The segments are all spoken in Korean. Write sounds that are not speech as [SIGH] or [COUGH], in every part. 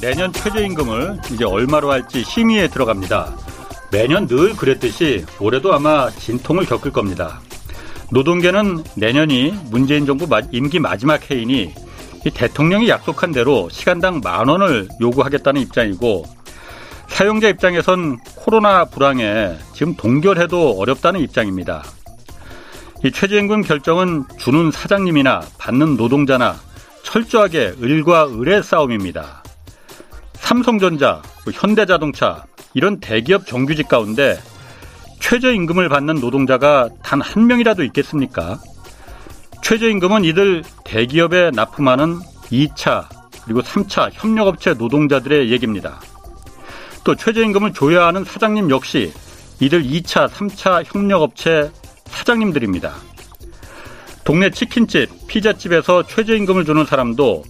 내년 최저임금을 이제 얼마로 할지 심의에 들어갑니다. 매년 늘 그랬듯이 올해도 아마 진통을 겪을 겁니다. 노동계는 내년이 문재인 정부 임기 마지막 해이니 대통령이 약속한 대로 시간당 만 원을 요구하겠다는 입장이고 사용자 입장에선 코로나 불황에 지금 동결해도 어렵다는 입장입니다. 이 최저임금 결정은 주는 사장님이나 받는 노동자나 철저하게 을과 을의 싸움입니다. 삼성전자, 뭐 현대자동차 이런 대기업 정규직 가운데 최저임금을 받는 노동자가 단 한 명이라도 있겠습니까? 최저임금은 이들 대기업에 납품하는 2차 그리고 3차 협력업체 노동자들의 얘기입니다. 또 최저임금을 줘야 하는 사장님 역시 이들 2차, 3차 협력업체 사장님들입니다. 동네 치킨집, 피자집에서 최저임금을 주는 사람도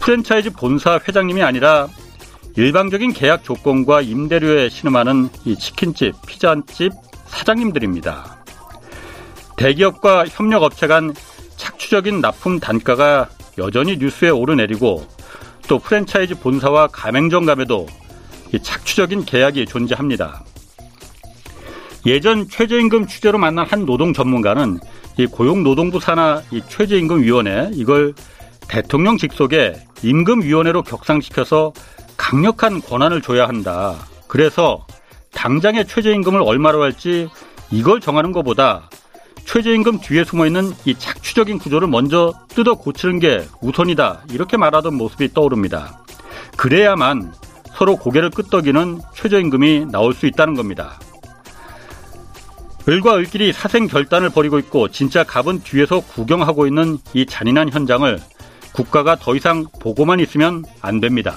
프랜차이즈 본사 회장님이 아니라 일방적인 계약 조건과 임대료에 신음하는 이 치킨집, 피자집 사장님들입니다. 대기업과 협력업체 간 착취적인 납품 단가가 여전히 뉴스에 오르내리고 또 프랜차이즈 본사와 가맹점 감에도 착취적인 계약이 존재합니다. 예전 최저임금 취재로 만난 한 노동 전문가는 이 고용노동부 산하 이 최저임금위원회 이걸 대통령 직속의 임금위원회로 격상시켜서 강력한 권한을 줘야 한다. 그래서 당장의 최저임금을 얼마로 할지 이걸 정하는 것보다 최저임금 뒤에 숨어 있는 이 착취적인 구조를 먼저 뜯어 고치는 게 우선이다. 이렇게 말하던 모습이 떠오릅니다. 그래야만 서로 고개를 끄덕이는 최저임금이 나올 수 있다는 겁니다. 을과 을끼리 사생 결단을 벌이고 있고 진짜 갑은 뒤에서 구경하고 있는 이 잔인한 현장을 국가가 더 이상 보고만 있으면 안 됩니다.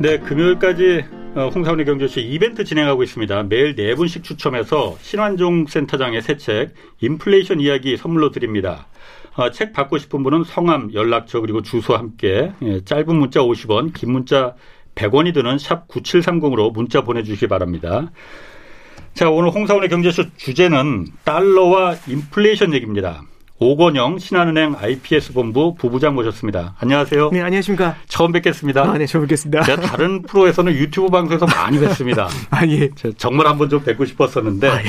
네, 금요일까지 어, 홍사원의 경제쇼 이벤트 진행하고 있습니다. 매일 네 분씩 추첨해서 신환종 센터장의 새 책 인플레이션 이야기 선물로 드립니다. 어, 책 받고 싶은 분은 성함, 연락처 그리고 주소 함께 예, 짧은 문자 50원, 긴 문자 100원이 드는 샵 9730으로 문자 보내주시기 바랍니다. 자, 오늘 홍사원의 경제쇼 주제는 달러와 인플레이션 얘기입니다. 오건영 신한은행 IPS 본부 부부장 모셨습니다. 안녕하세요. 네, 안녕하십니까. 처음 뵙겠습니다. 아, 네, 처음 뵙겠습니다. 제가 다른 프로에서는 유튜브 방송에서 많이 뵀습니다. [LAUGHS] 아, 예. 정말 한번 좀 뵙고 싶었었는데 아, 예.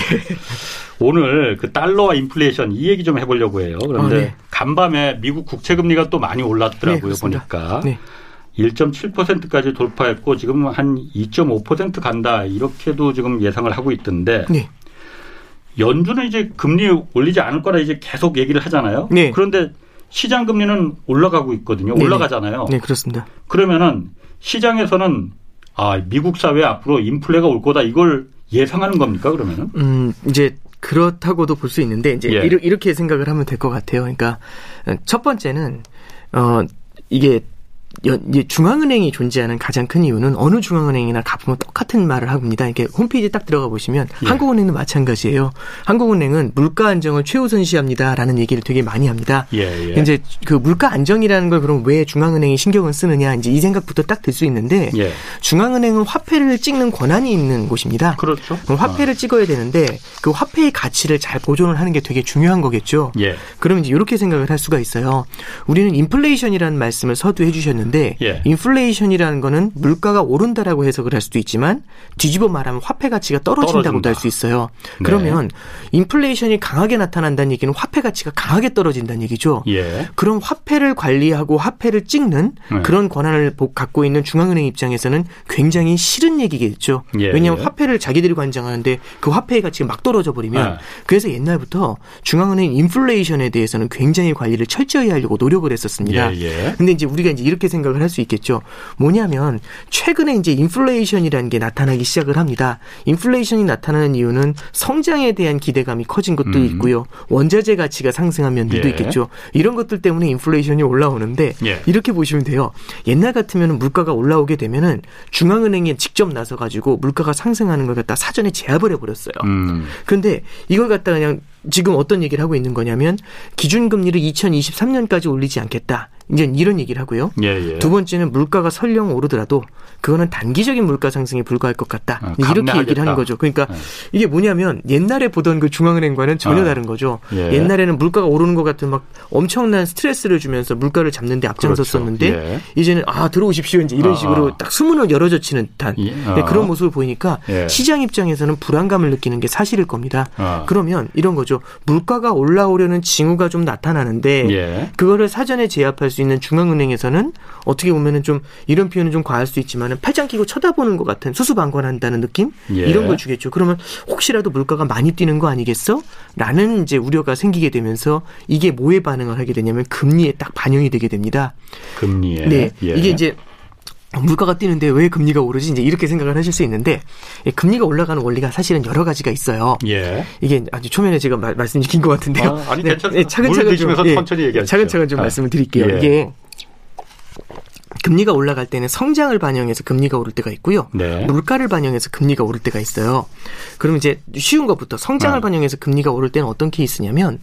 오늘 그 달러와 인플레이션 이 얘기 좀 해보려고 해요. 그런데 아, 네. 간밤에 미국 국채 금리가 또 많이 올랐더라고요. 네, 보니까. 네. 1.7%까지 돌파했고 지금 한 2.5% 간다 이렇게도 지금 예상을 하고 있던데 네. 연준은 이제 금리 올리지 않을 거라 이제 계속 얘기를 하잖아요. 네. 그런데 시장 금리는 올라가고 있거든요. 네네. 올라가잖아요. 네, 그렇습니다. 그러면은 시장에서는 아, 미국 사회 앞으로 인플레가 올 거다 이걸 예상하는 겁니까, 그러면은? 음, 이제 그렇다고도 볼 수 있는데 이제 예. 이렇게 생각을 하면 될 것 같아요. 그러니까 첫 번째는 어 이게 중앙은행이 존재하는 가장 큰 이유는 어느 중앙은행이나 가보면 똑같은 말을 합니다. 이게 홈페이지 딱 들어가 보시면 예. 한국은행도 마찬가지예요. 한국은행은 물가 안정을 최우선시합니다라는 얘기를 되게 많이 합니다. 예, 예. 이제 그 물가 안정이라는 걸 그럼 왜 중앙은행이 신경을 쓰느냐 이제 이 생각부터 딱 들 수 있는데 예. 중앙은행은 화폐를 찍는 권한이 있는 곳입니다. 그렇죠. 그럼 화폐를 어. 찍어야 되는데 그 화폐의 가치를 잘 보존을 하는 게 되게 중요한 거겠죠. 예. 그러면 이제 이렇게 생각을 할 수가 있어요. 우리는 인플레이션이라는 말씀을 서두해 주셨는데 있는데 예. 인플레이션이라는 거는 물가가 오른다라고 해석을 할 수도 있지만 뒤집어 말하면 화폐 가치가 떨어진다고도 할 수 있어요. 네. 그러면 인플레이션이 강하게 나타난다는 얘기는 화폐 가치가 강하게 떨어진다는 얘기죠. 예. 그럼 화폐를 관리하고 화폐를 찍는 네. 그런 권한을 갖고 있는 중앙은행 입장에서는 굉장히 싫은 얘기겠죠. 예. 왜냐하면 예. 화폐를 자기들이 관장하는데 그 화폐의 가치가 막 떨어져 버리면 네. 그래서 옛날부터 중앙은행 인플레이션에 대해서는 굉장히 관리를 철저히 하려고 노력을 했었습니다. 예, 예. 근데 이제 우리가 이제 이렇게 생각을 할 수 있겠죠. 뭐냐면 최근에 이제 인플레이션이라는 게 나타나기 시작을 합니다. 인플레이션이 나타나는 이유는 성장에 대한 기대감이 커진 것도 음. 있고요. 원자재 가치가 상승한 면들도 예. 있겠죠. 이런 것들 때문에 인플레이션이 올라오는데 예. 이렇게 보시면 돼요. 옛날 같으면 물가가 올라오게 되면은 중앙은행에 직접 나서 가지고 물가가 상승하는 걸 갖다 사전에 제압을 해버렸어요. 음. 그런데 이걸 갖다 그냥 지금 어떤 얘기를 하고 있는 거냐면 기준금리를 2023년까지 올리지 않겠다. 이제 이런 얘기를 하고요. 예, 예. 두 번째는 물가가 설령 오르더라도 그거는 단기적인 물가 상승에 불과할 것 같다. 어, 이렇게 얘기를 하는 거죠. 그러니까 네. 이게 뭐냐면 옛날에 보던 그 중앙은행과는 전혀 어. 다른 거죠. 예. 옛날에는 물가가 오르는 것 같은 막 엄청난 스트레스를 주면서 물가를 잡는데 앞장섰었는데 그렇죠. 예. 이제는 아 들어오십시오 이제 이런 어, 식으로 어. 딱 수문을 열어젖히는 듯한 예. 네, 그런 모습을 보이니까 예. 시장 입장에서는 불안감을 느끼는 게 사실일 겁니다. 어. 그러면 이런 거죠. 물가가 올라오려는 징후가 좀 나타나는데 예. 그거를 사전에 제압할 수 있는 중앙은행에서는 어떻게 보면은 좀 이런 표현은 좀 과할 수 있지만은 팔짱 끼고 쳐다보는 것 같은 수수방관한다는 느낌 예. 이런 걸 주겠죠. 그러면 혹시라도 물가가 많이 뛰는 거 아니겠어? 라는 이제 우려가 생기게 되면서 이게 뭐에 반응을 하게 되냐면 금리에 딱 반영이 되게 됩니다. 금리에 네 예. 이게 이제 물가가 뛰는데 왜 금리가 오르지? 이제 이렇게 생각을 하실 수 있는데 금리가 올라가는 원리가 사실은 여러 가지가 있어요. 예. 이게 아주 초면에 제가 말, 말씀이 긴 것 같은데요. 아, 니 네, 괜찮습니다. 네, 차근차근 좀 예, 천천히 얘기하시죠. 차근차근 좀 아, 말씀을 드릴게요. 예. 이게 금리가 올라갈 때는 성장을 반영해서 금리가 오를 때가 있고요. 네. 물가를 반영해서 금리가 오를 때가 있어요. 그럼 이제 쉬운 것부터 성장을 네. 반영해서 금리가 오를 때는 어떤 케이스냐면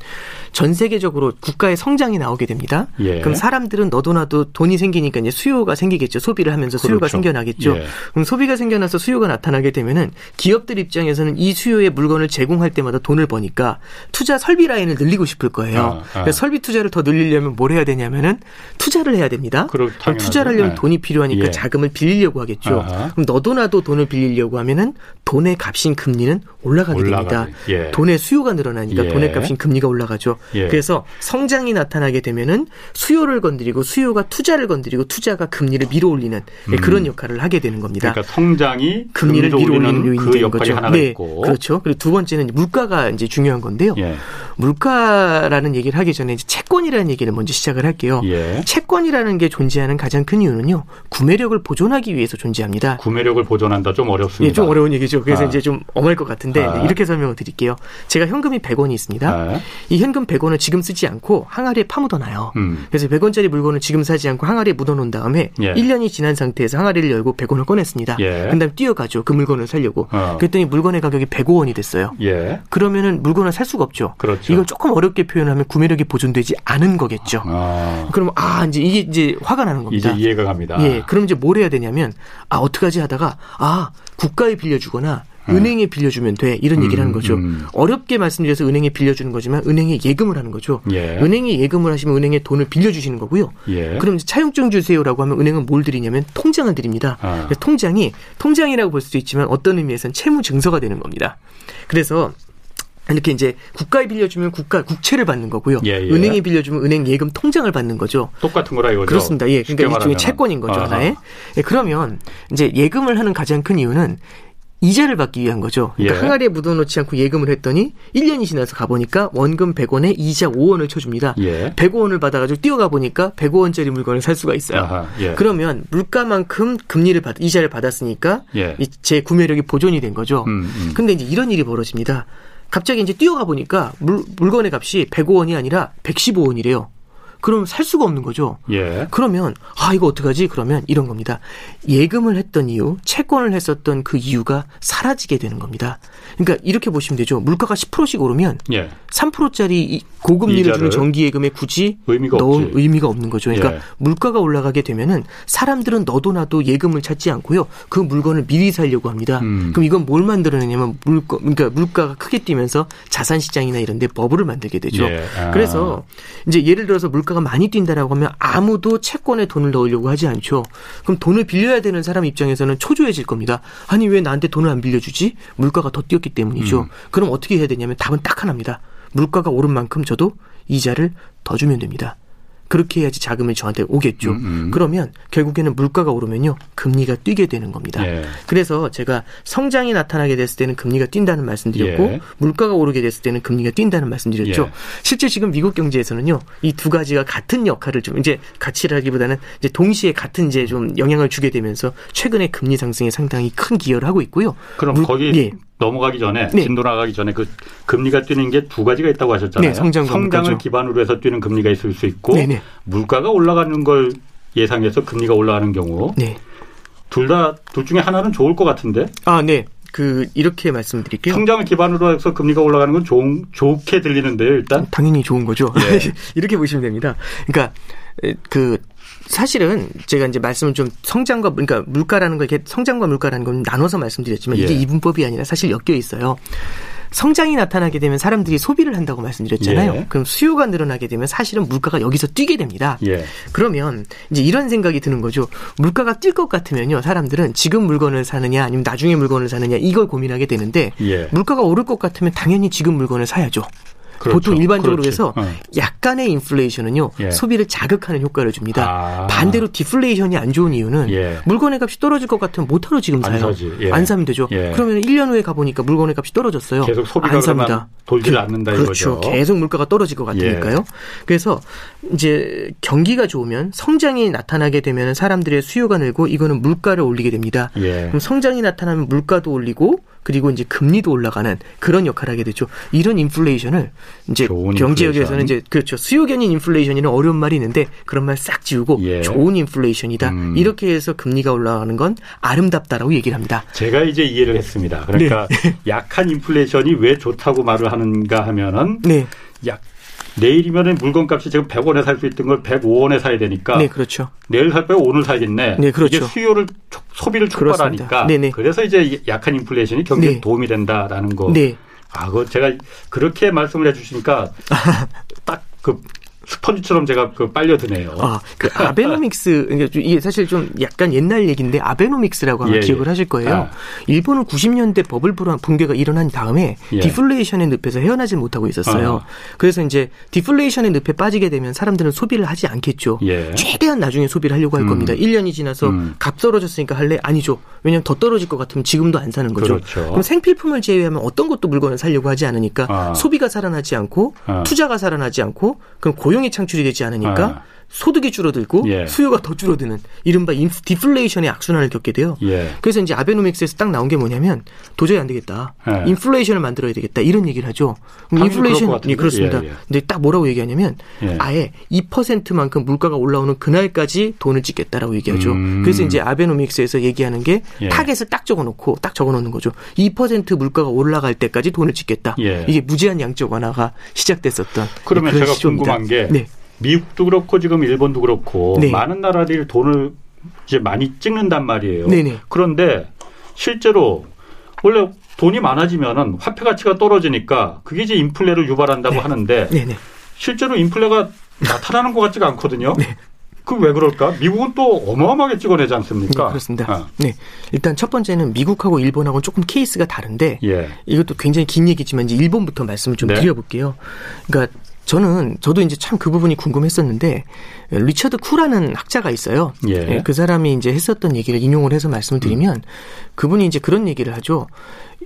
전 세계적으로 국가의 성장이 나오게 됩니다. 예. 그럼 사람들은 너도나도 돈이 생기니까 이제 수요가 생기겠죠. 소비를 하면서 수요가 그렇죠. 생겨나겠죠. 예. 그럼 소비가 생겨나서 수요가 나타나게 되면은 기업들 입장에서는 이 수요의 물건을 제공할 때마다 돈을 버니까 투자 설비 라인을 늘리고 싶을 거예요. 아, 아. 설비 투자를 더 늘리려면 뭘 해야 되냐면은 투자를 해야 됩니다. 그럼 투자를 하려면 네. 돈이 필요하니까 예. 자금을 빌리려고 하겠죠. 아하. 그럼 너도나도 돈을 빌리려고 하면은 돈의 값인 금리는 올라가게 올라가네. 됩니다. 예. 돈의 수요가 늘어나니까 예. 돈의 값인 금리가 올라가죠. 예. 그래서 성장이 나타나게 되면은 수요를 건드리고 수요가 투자를 건드리고 투자가 금리를 밀어올리는 음. 그런 역할을 하게 되는 겁니다. 그러니까 성장이 금리를 밀어올리는 요인이 그 되는 거죠. 네, 있고. 그렇죠. 그리고 두 번째는 물가가 이제 중요한 건데요. 예. 물가라는 얘기를 하기 전에 이제 채권이라는 얘기를 먼저 시작을 할게요. 예. 채권이라는 게 존재하는 가장 큰 이유는요. 구매력을 보존하기 위해서 존재합니다. 구매력을 보존한다 좀 어렵습니다. 예, 좀 어려운 얘기죠. 그래서 아. 이제 좀 엄할 것 같은데 아. 이렇게 설명을 드릴게요. 제가 현금이 100원이 있습니다. 아. 이 현금 100원을 지금 쓰지 않고 항아리에 파묻어 놔요. 음. 그래서 100원짜리 물건을 지금 사지 않고 항아리에 묻어 놓은 다음에 예. 1년이 지난 상태에서 항아리를 열고 100원을 꺼냈습니다. 예. 그다음 뛰어가죠. 그 물건을 살려고. 어. 그랬더니 물건의 가격이 105원이 됐어요. 예. 그러면은 물건을 살 수가 없죠. 그렇죠. 이걸 조금 어렵게 표현하면 구매력이 보존되지 않은 거겠죠. 아. 그럼 아 이제 이게 이제 화가 나는 겁니다. 이제 이해가 갑니다. 예. 그럼 이제 뭘 해야 되냐면 아 어떡하지 하다가 아 국가에 빌려주거나 네. 은행에 빌려주면 돼 이런 얘기를 하는 음, 거죠. 음. 어렵게 말씀드려서 은행에 빌려주는 거지만 은행에 예금을 하는 거죠. 예. 은행에 예금을 하시면 은행에 돈을 빌려주시는 거고요. 예. 그럼 차용증 주세요라고 하면 은행은 뭘 드리냐면 통장을 드립니다. 아. 통장이 통장이라고 볼 수도 있지만 어떤 의미에서는 채무 증서가 되는 겁니다. 그래서 이렇게 이제 국가에 빌려주면 국가 국채를 받는 거고요. 예, 예. 은행에 빌려주면 은행 예금 통장을 받는 거죠. 똑같은 거라 이거죠. 그렇습니다. 예. 그러니까 일종의 채권인 거죠. 하나에. 예, 그러면 이제 예금을 하는 가장 큰 이유는 이자를 받기 위한 거죠. 그러니까 예. 항아리에 묻어놓지 않고 예금을 했더니 1년이 지나서 가보니까 원금 100원에 이자 5원을 쳐줍니다. 예. 105원을 받아가지고 뛰어가 보니까 105원짜리 물건을 살 수가 있어요. 아하, 예. 그러면 물가만큼 금리를 받, 이자를 받았으니까 예. 제 구매력이 보존이 된 거죠. 음, 음. 근데 이제 이런 일이 벌어집니다. 갑자기 이제 뛰어가 보니까 물, 물건의 값이 105원이 아니라 115원이래요. 그럼 살 수가 없는 거죠. 예. 그러면 아 이거 어떡하지? 그러면 이런 겁니다. 예금을 했던 이유, 채권을 했었던 그 이유가 사라지게 되는 겁니다. 그러니까 이렇게 보시면 되죠. 물가가 10%씩 오르면 예. 3%짜리 고금리를 주는 정기 예금에 굳이 의미가 넣은 없지. 의미가 없는 거죠. 그러니까 예. 물가가 올라가게 되면은 사람들은 너도 나도 예금을 찾지 않고요. 그 물건을 미리 살려고 합니다. 음. 그럼 이건 뭘 만들어내냐면 물가 그러니까 물가가 크게 뛰면서 자산 시장이나 이런 데 버블을 만들게 되죠. 예. 아. 그래서 이제 예를 들어서 물가 가 많이 뛴다라고 하면 아무도 채권에 돈을 넣으려고 하지 않죠. 그럼 돈을 빌려야 되는 사람 입장에서는 초조해질 겁니다. 아니 왜 나한테 돈을 안 빌려주지? 물가가 더 뛰었기 때문이죠. 음. 그럼 어떻게 해야 되냐면 답은 딱 하나입니다. 물가가 오른 만큼 저도 이자를 더 주면 됩니다. 그렇게 해야지 자금이 저한테 오겠죠. 음, 음. 그러면 결국에는 물가가 오르면요 금리가 뛰게 되는 겁니다. 예. 그래서 제가 성장이 나타나게 됐을 때는 금리가 뛴다는 말씀드렸고 예. 물가가 오르게 됐을 때는 금리가 뛴다는 말씀드렸죠. 예. 실제 지금 미국 경제에서는요 이 두 가지가 같은 역할을 좀 이제 같이라기보다는 이제 동시에 같은 이제 좀 영향을 주게 되면서 최근에 금리 상승에 상당히 큰 기여를 하고 있고요. 그럼 물, 거기 예. 넘어가기 전에 네. 진도 나가기 전에 그 금리가 뛰는 게 두 가지가 있다고 하셨잖아요. 네, 성장 물가죠. 기반으로 해서 뛰는 금리가 있을 수 있고 네네. 네. 물가가 올라가는 걸 예상해서 금리가 올라가는 경우 네. 둘다 둘 중에 하나는 좋을 것 같은데. 아, 네. 그 이렇게 말씀드릴게요. 성장을 기반으로 해서 금리가 올라가는 건 좋, 좋게 들리는데요, 일단. 당연히 좋은 거죠. 예. [LAUGHS] 이렇게 보시면 됩니다. 그러니까 그 사실은 제가 이제 말씀을 좀 성장과 그러니까 물가라는 거 이렇게 성장과 물가라는 건 나눠서 말씀드렸지만 예. 이게 이분법이 아니라 사실 엮여 있어요. 성장이 나타나게 되면 사람들이 소비를 한다고 말씀드렸잖아요. 예. 그럼 수요가 늘어나게 되면 사실은 물가가 여기서 뛰게 됩니다. 예. 그러면 이제 이런 생각이 드는 거죠. 물가가 뛸 것 같으면요. 사람들은 지금 물건을 사느냐 아니면 나중에 물건을 사느냐 이걸 고민하게 되는데 예. 물가가 오를 것 같으면 당연히 지금 물건을 사야죠. 그렇죠. 보통 일반적으로 그렇지. 해서 어. 약간의 인플레이션은요 예. 소비를 자극하는 효과를 줍니다. 아. 반대로 디플레이션이 안 좋은 이유는 예. 물건의 값이 떨어질 것 같으면 못하러 지금 사요. 안, 예. 안 사면 되죠. 예. 그러면 1년 후에 가보니까 물건의 값이 떨어졌어요. 계속 소비가 안 삽니다. 돌지 그, 않는다 그렇죠. 이거죠. 계속 물가가 떨어질 것 같으니까요. 예. 그래서 이제 경기가 좋으면 성장이 나타나게 되면 사람들의 수요가 늘고 이거는 물가를 올리게 됩니다. 예. 그럼 성장이 나타나면 물가도 올리고 그리고 이제 금리도 올라가는 그런 역할을 하게 되죠. 이런 인플레이션을 이제 경제학에서는 이제 그렇죠. 수요견인 인플레이션이라는 어려운 말이 있는데 그런 말 싹 지우고 예. 좋은 인플레이션이다. 음. 이렇게 해서 금리가 올라가는 건 아름답다라고 얘기를 합니다. 제가 이제 이해를 했습니다. 그러니까 네. [LAUGHS] 약한 인플레이션이 왜 좋다고 말을 하는가 하면은 네. 약 내일이면은 물건값이 지금 100원에 살 수 있던 걸 105원에 사야 되니까. 네, 그렇죠. 내일 살 거야 오늘 사겠네. 네, 그렇죠. 이게 수요를 소비를 촉발하니까. 네네. 그래서 이제 약한 인플레이션이 경기에 네. 도움이 된다라는 거. 네. 아, 그 제가 그렇게 말씀을 해주시니까 [LAUGHS] 딱 그 스펀지처럼 제가 그 빨려드네요. 아, 그 아베노믹스 [LAUGHS] 이게 사실 좀 약간 옛날 얘기인데 아베노믹스라고 아마 예, 기억을 예. 하실 거예요. 아. 일본은 90년대 버블 붕괴가 일어난 다음에 예. 디플레이션의 늪에서 헤어나지 못하고 있었어요. 아. 그래서 이제 디플레이션의 늪에 빠지게 되면 사람들은 소비를 하지 않겠죠. 예. 최대한 나중에 소비를 하려고 할 음. 겁니다. 1년이 지나서 음. 값 떨어졌으니까 할래? 아니죠. 왜냐하면 더 떨어질 것 같으면 지금도 안 사는 거죠. 그렇죠. 그럼 생필품을 제외하면 어떤 것도 물건을 사려고 하지 않으니까 아. 소비가 살아나지 않고 아. 투자가 살아나지 않고 그럼 고용 고용이 창출이 되지 않으니까 아. 소득이 줄어들고 예. 수요가 더 줄어드는 이른바 인프, 디플레이션의 악순환을 겪게 돼요. 예. 그래서 이제 아베노믹스에서 딱 나온 게 뭐냐면 도저히 안 되겠다. 예. 인플레이션을 만들어야 되겠다. 이런 얘기를 하죠. 인플레이션 예, 그렇습니다. 예, 예. 근데 딱 뭐라고 얘기하냐면 예. 아예 2%만큼 물가가 올라오는 그날까지 돈을 찍겠다라고 얘기하죠. 음. 그래서 이제 아베노믹스에서 얘기하는 게 타겟을 딱 적어 놓고 딱 적어 놓는 거죠. 2% 물가가 올라갈 때까지 돈을 찍겠다. 이게 무제한 양적 완화가 시작됐었던 그러면 제가 시조입니다. 궁금한 게 네. 미국도 그렇고 지금 일본도 그렇고 네. 많은 나라들이 돈을 이제 많이 찍는단 말이에요. 네네. 그런데 실제로 원래 돈이 많아지면은 화폐 가치가 떨어지니까 그게 이제 인플레를 유발한다고 네. 하는데 네네. 실제로 인플레가 나타나는 것 같지가 않거든요. 네. 그왜 그럴까? 미국은 또 어마어마하게 찍어내지 않습니까? 네, 그렇습니다. 어. 네. 일단 첫 번째는 미국하고 일본하고는 조금 케이스가 다른데 예. 이것도 굉장히 긴 얘기지만 이제 일본부터 말씀을 좀 네. 드려볼게요. 그러니까 저는 저도 이제 참 그 부분이 궁금했었는데 리처드 쿠라는 학자가 있어요. 예. 예. 그 사람이 이제 했었던 얘기를 인용을 해서 말씀을 드리면 음. 그분이 이제 그런 얘기를 하죠.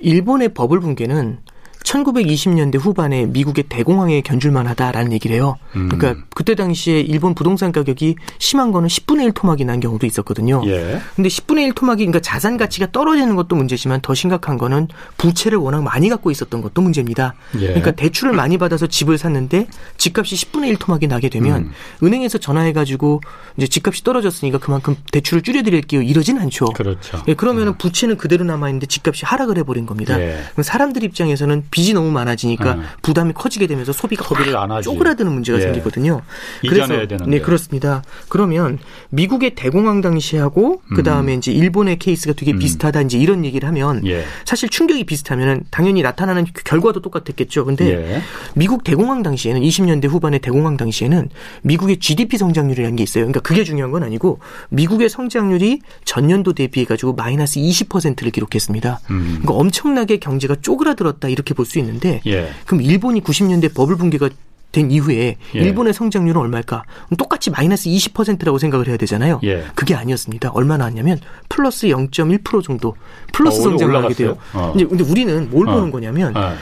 일본의 버블 붕괴는 1920년대 후반에 미국의 대공황에 견줄만 하다라는 얘기를 해요. 음. 그러니까 그때 당시에 일본 부동산 가격이 심한 거는 10분의 1 토막이 난 경우도 있었거든요. 예. 근데 10분의 1 토막이 그러니까 자산 가치가 떨어지는 것도 문제지만 더 심각한 거는 부채를 워낙 많이 갖고 있었던 것도 문제입니다. 예. 그러니까 대출을 많이 받아서 집을 샀는데 집값이 10분의 1 토막이 나게 되면 음. 은행에서 전화해 가지고 이제 집값이 떨어졌으니까 그만큼 대출을 줄여 드릴게요. 이러진 않죠. 그렇죠. 예, 그러면은 음. 부채는 그대로 남아 있는데 집값이 하락을 해 버린 겁니다. 예. 그럼 사람들 입장에서는 빚이 너무 많아지니까 음. 부담이 커지게 되면서 소비가 소비를 안 하지. 쪼그라드는 문제가 예. 생기거든요. 그래서. 네 그렇습니다. 그러면 미국의 대공황 당시하고 그 다음에 음. 이제 일본의 케이스가 되게 음. 비슷하다 이제 이런 얘기를 하면 예. 사실 충격이 비슷하면은 당연히 나타나는 결과도 똑같았겠죠. 근데 예. 미국 대공황 당시에는 20년대 후반의 대공황 당시에는 미국의 GDP 성장률이라는 게 있어요. 그러니까 그게 중요한 건 아니고 미국의 성장률이 전년도 대비해 가지고 마이너스 20%를 기록했습니다. 음. 그러니까 엄청나게 경제가 쪼그라들었다 이렇게 볼 수 있는데 예. 그럼 일본이 90년대 버블 붕괴가 된 이후에 예. 일본의 성장률은 얼마일까? 똑같이 마이너스 20%라고 생각을 해야 되잖아요. 예. 그게 아니었습니다. 얼마 나 왔냐면 플러스 0.1% 정도 플러스 어, 성장을 하게 돼요. 어. 근데 우리는 뭘 어. 보는 거냐면 어.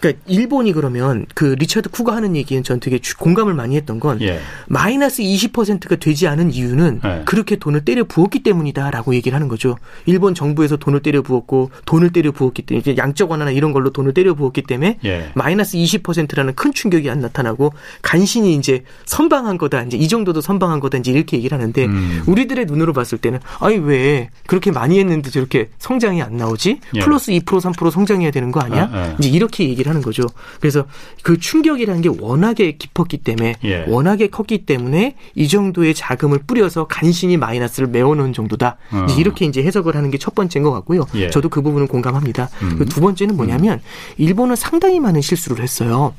그러니까 일본이 그러면 그 리처드 쿠가 하는 얘기는 전 되게 공감을 많이 했던 건 예. 마이너스 20%가 되지 않은 이유는 예. 그렇게 돈을 때려 부었기 때문이다라고 얘기를 하는 거죠. 일본 정부에서 돈을 때려 부었고 돈을 때려 부었기 때문에 양적 완화나 이런 걸로 돈을 때려 부었기 때문에 예. 마이너스 20%라는 큰 충격이 안 나타나고 간신히 이제 선방한 거다. 이제 이 정도도 선방한 거다. 이제 이렇게 얘기를 하는데 음. 우리들의 눈으로 봤을 때는 아니 왜 그렇게 많이 했는데 저렇게 성장이 안 나오지? 예. 플러스 2% 3% 성장해야 되는 거 아니야? 아, 아. 이제 이렇게 얘기를 하는 거죠. 그래서 그 충격이라는 게 워낙에 깊었기 때문에 예. 워낙에 컸기 때문에 이 정도의 자금을 뿌려서 간신히 마이너스를 메워놓은 정도다. 어. 이렇게 이제 해석을 하는 게 첫 번째인 것 같고요. 예. 저도 그 부분은 공감합니다. 음. 그 두 번째는 뭐냐면 음. 일본은 상당히 많은 실수를 했어요.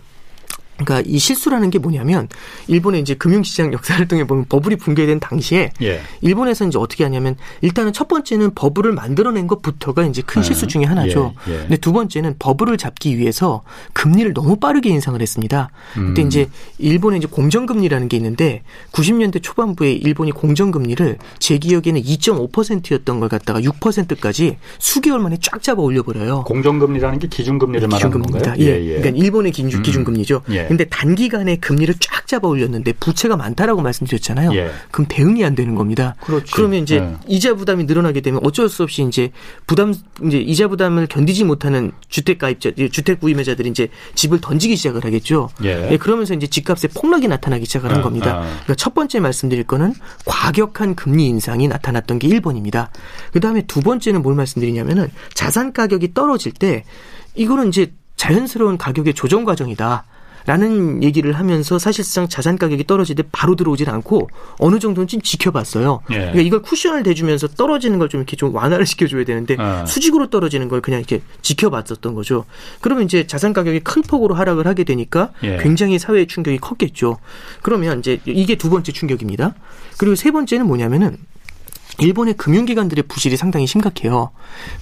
그러니까 이 실수라는 게 뭐냐면 일본의 이제 금융시장 역사를 통해 보면 버블이 붕괴된 당시에 예. 일본에서 이제 어떻게 하냐면 일단은 첫 번째는 버블을 만들어낸 것부터가 이제 큰 네. 실수 중의 하나죠. 예. 예. 근데 두 번째는 버블을 잡기 위해서 금리를 너무 빠르게 인상을 했습니다. 음. 그때 이제 일본의 이제 공정금리라는 게 있는데 90년대 초반부에 일본이 공정금리를 제 기억에는 2.5%였던 걸 갖다가 6%까지 수개월 만에 쫙 잡아 올려버려요. 공정금리라는 게 기준금리를 말하는 건가요? 예. 예. 그러니까 일본의 기준, 음. 기준금리죠. 예. 근데 단기간에 금리를 쫙 잡아 올렸는데 부채가 많다라고 말씀드렸잖아요. 예. 그럼 대응이 안 되는 겁니다. 그렇지. 그러면 이제 예. 이자 부담이 늘어나게 되면 어쩔 수 없이 이제 부담 이제 이자 부담을 견디지 못하는 주택 가입자 주택 구입자들이 이제 집을 던지기 시작을 하겠죠. 예. 예 그러면서 이제 집값에 폭락이 나타나기 시작을 한 아, 겁니다. 아. 그러니까 첫 번째 말씀드릴 거는 과격한 금리 인상이 나타났던 게 1번입니다. 그다음에 두 번째는 뭘 말씀드리냐면은 자산 가격이 떨어질 때 이거는 이제 자연스러운 가격의 조정 과정이다. 라는 얘기를 하면서 사실상 자산 가격이 떨어질 때 바로 들어오질 않고 어느 정도는 좀 지켜봤어요. 예. 그러니까 이걸 쿠션을 대주면서 떨어지는 걸 좀 이렇게 좀 완화를 [LAUGHS] 시켜줘야 되는데 아. 수직으로 떨어지는 걸 그냥 이렇게 지켜봤었던 거죠. 그러면 이제 자산 가격이 큰 폭으로 하락을 하게 되니까 예. 굉장히 사회의 충격이 컸겠죠. 그러면 이제 이게 두 번째 충격입니다. 그리고 세 번째는 뭐냐면은 일본의 금융기관들의 부실이 상당히 심각해요.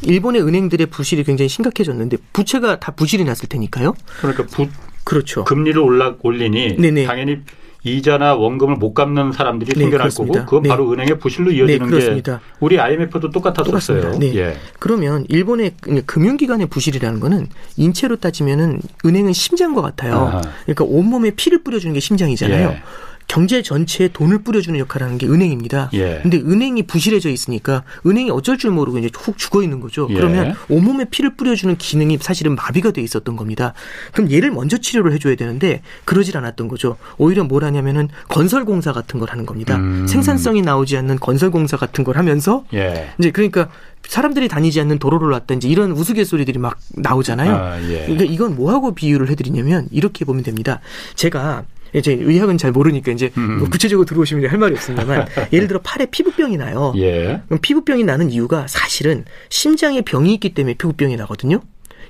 일본의 은행들의 부실이 굉장히 심각해졌는데 부채가 다 부실이 났을 테니까요. 그러니까 부, 그렇죠. 금리를 올라 올리니 네네. 당연히 이자나 원금을 못 갚는 사람들이 네, 생겨날 그 거고 그건 네. 바로 은행의 부실로 이어지는 네, 게 우리 IMF도 똑같았었어요. 네. 예. 그러면 일본의 금융기관의 부실이라는 거는 인체로 따지면은 은행은 심장과 같아요. 아하. 그러니까 온몸에 피를 뿌려주는 게 심장이잖아요. 예. 경제 전체에 돈을 뿌려주는 역할을 하는 게 은행입니다. 예. 근데 은행이 부실해져 있으니까 은행이 어쩔 줄 모르고 이제 훅 죽어 있는 거죠. 예. 그러면 온몸에 피를 뿌려주는 기능이 사실은 마비가 돼 있었던 겁니다. 그럼 얘를 먼저 치료를 해줘야 되는데 그러질 않았던 거죠. 오히려 뭘 하냐면은 건설공사 같은 걸 하는 겁니다. 음. 생산성이 나오지 않는 건설공사 같은 걸 하면서 예. 이제 그러니까 사람들이 다니지 않는 도로를 놨든지 이런 우스갯소리들이 막 나오잖아요. 아, 예. 그러니까 이건 뭐하고 비유를 해드리냐면 이렇게 보면 됩니다. 제가 이제 의학은 잘 모르니까 이제 음. 뭐 구체적으로 들어오시면 할 말이 없습니다만 [LAUGHS] 예를 들어 팔에 피부병이 나요. 예. 그럼 피부병이 나는 이유가 사실은 심장에 병이 있기 때문에 피부병이 나거든요.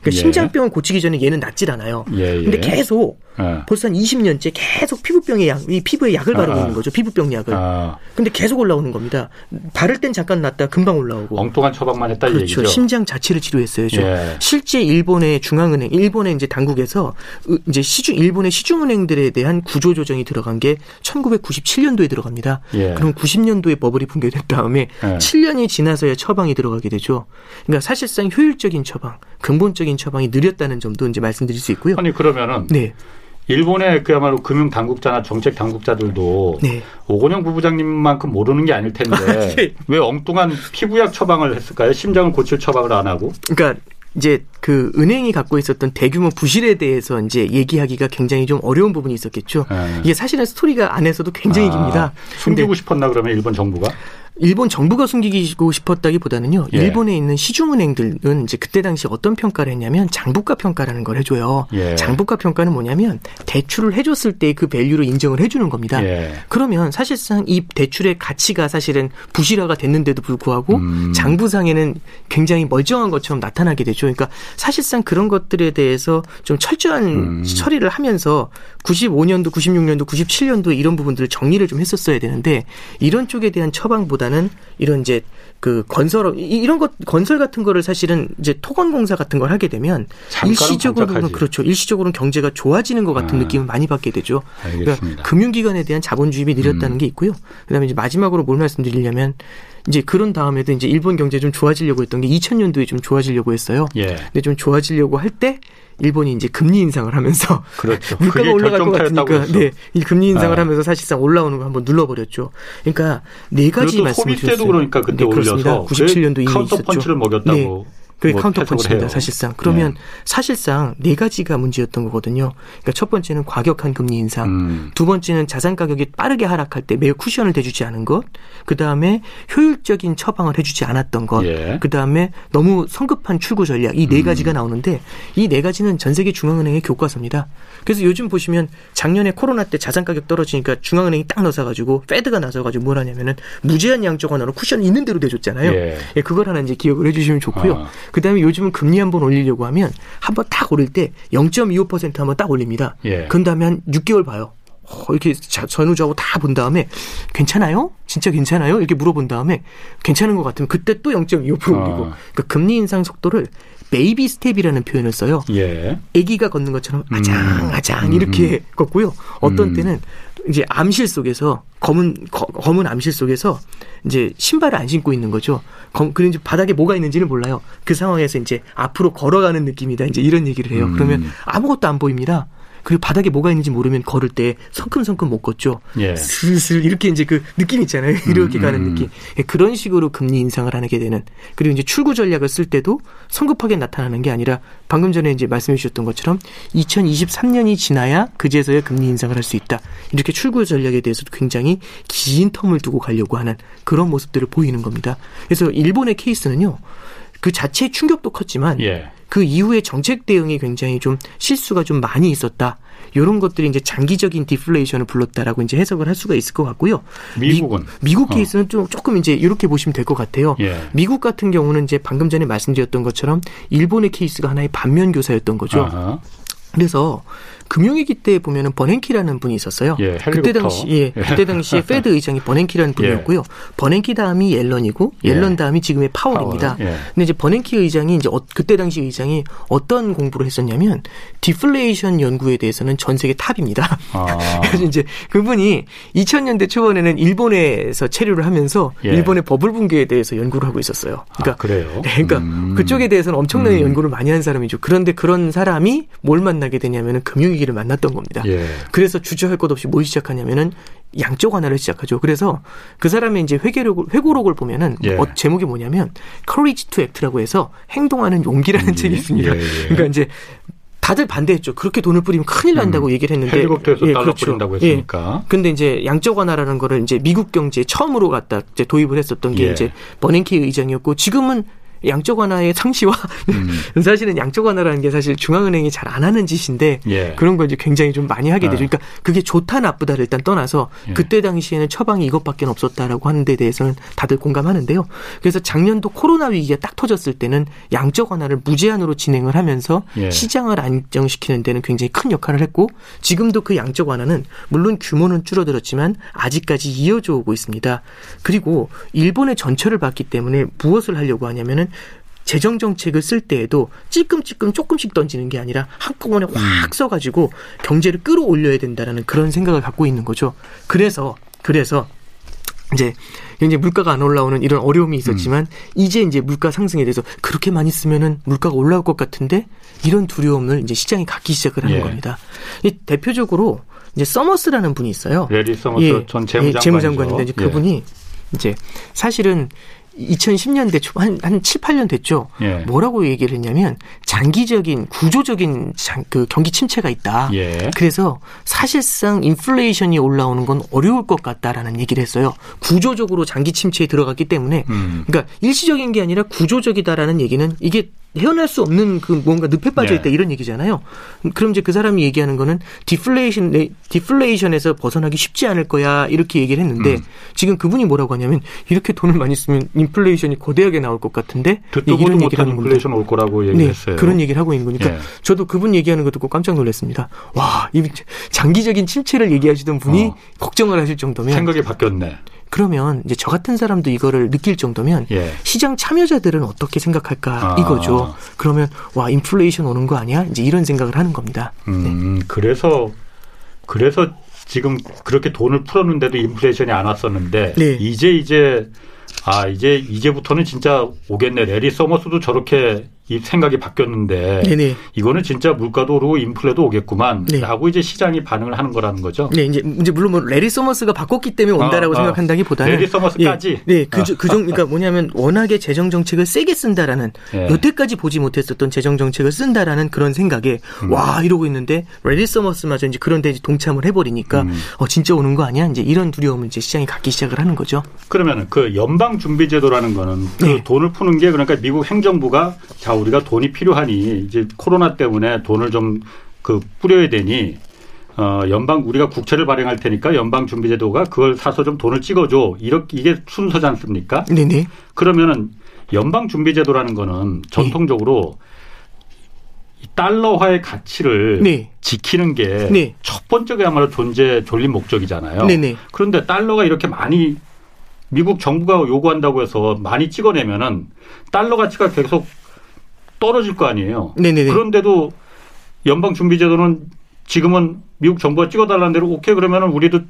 그러니까 예. 심장병을 고치기 전에 얘는 낫질 않아요. 예, 예. 근데 계속 예. 벌써 한 20년째 계속 피부병에 약, 이 피부에 약을 아, 바르고 아. 있는 거죠. 피부병 약을. 아. 근데 계속 올라오는 겁니다. 바를 땐 잠깐 낫다 금방 올라오고. 엉뚱한 처방만 했다 그렇죠. 얘기죠. 심장 자체를 치료했어요. 예. 실제 일본의 중앙은행, 일본의 이제 당국에서 이제 시중 일본의 시중은행들에 대한 구조 조정이 들어간 게 1997년도에 들어갑니다. 예. 그럼 90년도에 버블이 붕괴된 다음에 7년이 예. 지나서야 처방이 들어가게 되죠. 그러니까 사실상 효율적인 처방, 근본적인 처방이 느렸다는 점도 이제 말씀드릴 수 있고요. 아니 그러면은 네. 일본의 그야말로 금융 당국자나 정책 당국자들도 네. 오건영 부부장님만큼 모르는 게 아닐 텐데. [LAUGHS] 왜 엉뚱한 피부약 처방을 했을까요? 심장을 고칠 처방을 안 하고? 그러니까 이제 그 은행이 갖고 있었던 대규모 부실에 대해서 이제 얘기하기가 굉장히 좀 어려운 부분이 있었겠죠. 네. 이게 사실은 스토리가 안에서도 굉장히 아, 깁니다. 숨기고 싶었나 그러면 일본 정부가? 일본 정부가 숨기고 싶었다기보다는요. 예. 일본에 있는 시중은행들은 이제 그때 당시 어떤 평가를 했냐면 장부가 평가라는 걸 해줘요. 예. 장부가 평가는 뭐냐면 대출을 해줬을 때 그 value로 인정을 해주는 겁니다. 예. 그러면 사실상 이 대출의 가치가 사실은 부실화가 됐는데도 불구하고 음. 장부상에는 굉장히 멀쩡한 것처럼 나타나게 되죠. 그러니까 사실상 그런 것들에 대해서 좀 철저한 음. 처리를 하면서 95년도, 96년도, 97년도 이런 부분들을 정리를 좀 했었어야 되는데 이런 쪽에 대한 처방보다 것 보다는 이런 이제 그 건설 이런 것 건설 같은 거를 사실은 이제 토건 공사 같은 걸 하게 되면 일시적으로는 그렇죠. 일시적으로는 경제가 좋아지는 것 같은 아. 느낌을 많이 받게 되죠. 알겠습니다. 그러니까 금융기관에 대한 자본 주입이 느렸다는 음. 게 있고요. 그다음에 이제 마지막으로 뭘 말씀드리려면 이제 그런 다음에도 이제 일본 경제 좀 좋아지려고 했던 게 2000년도에 좀 좋아지려고 했어요. 예. 근데 좀 좋아지려고 할 때 일본이 이제 금리 인상을 하면서 [LAUGHS] 그렇죠. [LAUGHS] 물가가 올라갈 것 같으니까 네, 이 금리 인상을 아. 하면서 사실상 올라오는 거 한번 눌러버렸죠. 그러니까 네 가지 말씀을 주셨어요. 때도 그러니까 그때 네, 올려서 97년도 이미 카운터 있었죠. 펀치를 먹였다고. 네. 그게 뭐 카운터 펀치입니다, 사실상. 그러면 네. 사실상 네 가지가 문제였던 거거든요. 그러니까 첫 번째는 과격한 금리 인상, 음. 두 번째는 자산 가격이 빠르게 하락할 때 매우 쿠션을 대주지 않은 것, 그 다음에 효율적인 처방을 해주지 않았던 것, 예. 그 다음에 너무 성급한 출구 전략 이 네 가지가 음. 나오는데 이 네 가지는 전 세계 중앙은행의 교과서입니다. 그래서 요즘 보시면 작년에 코로나 때 자산 가격 떨어지니까 중앙은행이 딱 나서가지고 페드가 나서가지고 뭘 하냐면은 무제한 양적 완화로 쿠션 있는 대로 대줬잖아요. 예. 예, 그걸 하나 이제 기억을 해주시면 좋고요. 아. 그 다음에 요즘은 금리 한번 올리려고 하면 한번 딱 오를 때 0.25% 한번 딱 올립니다. 예. 그 다음에 한 6개월 봐요. 어, 이렇게 전후좌우 다 본 다음에 괜찮아요? 진짜 괜찮아요? 이렇게 물어본 다음에 괜찮은 것 같으면 그때 또 0.25% 올리고 어. 그러니까 금리 인상 속도를 baby step이라는 표현을 써요. 예. 아기가 걷는 것처럼 아장 아장 음. 이렇게 음. 걷고요. 어떤 음. 때는 이제 암실 속에서 검은 거, 검은 암실 속에서 이제 신발을 안 신고 있는 거죠. 검, 그런지 바닥에 뭐가 있는지는 몰라요. 그 상황에서 이제 앞으로 걸어가는 느낌이다. 이제 이런 얘기를 해요. 음. 그러면 아무것도 안 보입니다. 그리고 바닥에 뭐가 있는지 모르면 걸을 때 성큼성큼 못 걷죠. 예. 슬슬 이렇게 이제 그 느낌 있잖아요. [LAUGHS] 이렇게 음, 가는 음. 느낌. 예, 그런 식으로 금리 인상을 하게 되는 그리고 이제 출구 전략을 쓸 때도 성급하게 나타나는 게 아니라 방금 전에 이제 말씀해 주셨던 것처럼 2023년이 지나야 그제서야 금리 인상을 할 수 있다. 이렇게 출구 전략에 대해서도 굉장히 긴 텀을 두고 가려고 하는 그런 모습들을 보이는 겁니다. 그래서 일본의 케이스는요. 그 자체의 충격도 컸지만 예. 그 이후에 정책 대응이 굉장히 좀 실수가 좀 많이 있었다. 이런 것들이 이제 장기적인 디플레이션을 불렀다라고 이제 해석을 할 수가 있을 것 같고요. 미국은 미, 국 어. 케이스는 좀 조금 이제 이렇게 보시면 될 것 같아요. 예. 미국 같은 경우는 이제 방금 전에 말씀드렸던 것처럼 일본의 케이스가 하나의 반면 교사였던 거죠. 아하. 그래서 금융위기 때 보면은 버냉키라는 분이 있었어요. 예, 그때 당시 예, 예, 그때 당시에 Fed 의장이 버냉키라는 [LAUGHS] 예. 분이었고요. 예. 버냉키 다음이 옐런이고 옐런 예. 다음이 지금의 파월입니다. 파월. 근데 이제 버냉키 의장이 이제 어, 그때 당시 의장이 어떤 공부를 했었냐면 디플레이션 연구에 대해서는 전 세계 탑입니다. 아. [LAUGHS] 그래서 이제 그분이 2000년대 초반에는 일본에서 체류를 하면서 일본의 버블 붕괴에 대해서 연구를 하고 있었어요. 그러니까 아, 그래요? 네, 그러니까 음. 그쪽에 대해서는 엄청나게 음. 연구를 많이 한 사람이죠. 그런데 그런 사람이 뭘 만나게 되냐면은 금융 위기를 만났던 겁니다. 예. 그래서 주저할 것 없이 뭘 시작하냐면은 양쪽 하나를 시작하죠. 그래서 그 사람의 이제 회계록을 회고록을 보면은 예. 어, 제목이 뭐냐면 Courage to Act라고 해서 행동하는 용기라는 음, 책이 있습니다. 예, 예. 그러니까 이제 다들 반대했죠. 그렇게 돈을 뿌리면 큰일 난다고 음, 얘기를 했는데 헬리콥터에서 예, 달러 그렇죠. 뿌린다고 예. 했으니까. 예. 근데 이제 양적 완화라는 거를 이제 미국 경제에 처음으로 갖다 이제 도입을 했었던 게 예. 이제 버냉키 의장이었고 지금은 양적 완화의 상시와 음. 사실은 양적 완화라는 게 사실 중앙은행이 잘 안 하는 짓인데 예. 그런 걸 이제 굉장히 좀 많이 하게 되죠. 예. 그러니까 그게 좋다 나쁘다를 일단 떠나서 예. 그때 당시에는 처방이 이것밖에 없었다라고 하는 데 대해서는 다들 공감하는데요. 그래서 작년도 코로나 위기가 딱 터졌을 때는 양적 완화를 무제한으로 진행을 하면서 예. 시장을 안정시키는 데는 굉장히 큰 역할을 했고 지금도 그 양적 완화는 물론 규모는 줄어들었지만 아직까지 이어져 오고 있습니다. 그리고 일본의 전철을 봤기 때문에 무엇을 하려고 하냐면은 재정 정책을 쓸 때에도 찔끔찔끔 조금씩 던지는 게 아니라 한꺼번에 확 음. 써가지고 경제를 끌어올려야 된다라는 그런 생각을 갖고 있는 거죠. 그래서 그래서 이제 이제 물가가 안 올라오는 이런 어려움이 있었지만 음. 이제 이제 물가 상승에 대해서 그렇게 많이 쓰면은 물가가 올라올 것 같은데 이런 두려움을 이제 시장이 갖기 시작을 하는 예. 겁니다. 이 대표적으로 이제 서머스라는 분이 있어요. 래리 서머스 예, 전 재무장관 예, 재무장관인데 이제 그분이 예. 이제 사실은 2010년대 초반 한 7, 8년 됐죠. 예. 뭐라고 얘기를 했냐면 장기적인 구조적인 장, 그 경기 침체가 있다. 예. 그래서 사실상 인플레이션이 올라오는 건 어려울 것 같다라는 얘기를 했어요. 구조적으로 장기 침체에 들어갔기 때문에 음. 그러니까 일시적인 게 아니라 구조적이다라는 얘기는 이게 헤어날 수 없는 그 뭔가 늪에 빠져 있다 네. 이런 얘기잖아요. 그럼 이제 그 사람이 얘기하는 거는 디플레이션 디플레이션에서 벗어나기 쉽지 않을 거야 이렇게 얘기를 했는데 음. 지금 그분이 뭐라고 하냐면 이렇게 돈을 많이 쓰면 인플레이션이 거대하게 나올 것 같은데 이런 얘기를 하는 인플레이션 올 거라고 네, 얘기했어요. 네, 그런 얘기를 하고 있는 거니까 예. 저도 그분 얘기하는 거 듣고 깜짝 놀랐습니다. 와, 이 장기적인 침체를 얘기하시던 분이 어. 걱정을 하실 정도면 생각이 바뀌었네. 그러면 이제 저 같은 사람도 이거를 느낄 정도면 예. 시장 참여자들은 어떻게 생각할까 아. 이거죠. 그러면 와 인플레이션 오는 거 아니야? 이제 이런 생각을 하는 겁니다. 음, 네. 그래서 그래서 지금 그렇게 돈을 풀었는데도 인플레이션이 안 왔었는데 네. 이제 이제 아 이제 이제부터는 진짜 오겠네. 레리 서머스도 저렇게 이 생각이 바뀌었는데 네네. 이거는 진짜 물가도 오르고 인플레도 오겠구만. 네. 라고 이제 시장이 반응을 하는 거라는 거죠. 네, 이제 이제 물론 뭐 래리 서머스가 바꿨기 때문에 온다라고 아, 아. 생각한다기보다는 래리 서머스까지. 네, 네 그그 그 그러니까 뭐냐면 워낙에 재정 정책을 세게 쓴다라는 네. 여태까지 보지 못했었던 재정 정책을 쓴다라는 그런 생각에 음. 와 이러고 있는데 래리 서머스마저 이제 그런 데 동참을 해버리니까 음. 어 진짜 오는 거 아니야? 이제 이런 두려움을 이제 시장이 갖기 시작을 하는 거죠. 그러면 그 연방 준비 제도라는 거는 그 네. 돈을 푸는 게 그러니까 미국 행정부가 자 우리가 돈이 필요하니 이제 코로나 때문에 돈을 좀 그 뿌려야 되니 어 연방 우리가 국채를 발행할 테니까 연방 준비 제도가 그걸 사서 좀 돈을 찍어 줘 이렇게 이게 순서지 않습니까? 네 네. 그러면은 연방 준비 제도라는 거는 전통적으로 네. 달러화의 가치를 네. 지키는 게첫 네. 번째가야말로 존재 존립 목적이잖아요. 그런데 달러가 이렇게 많이 미국 정부가 요구한다고 해서 많이 찍어내면은 달러 가치가 계속 떨어질 거 아니에요. 네네네. 그런데도 연방준비제도는 지금은 미국 정부가 찍어달라는 대로 오케이 그러면은 우리도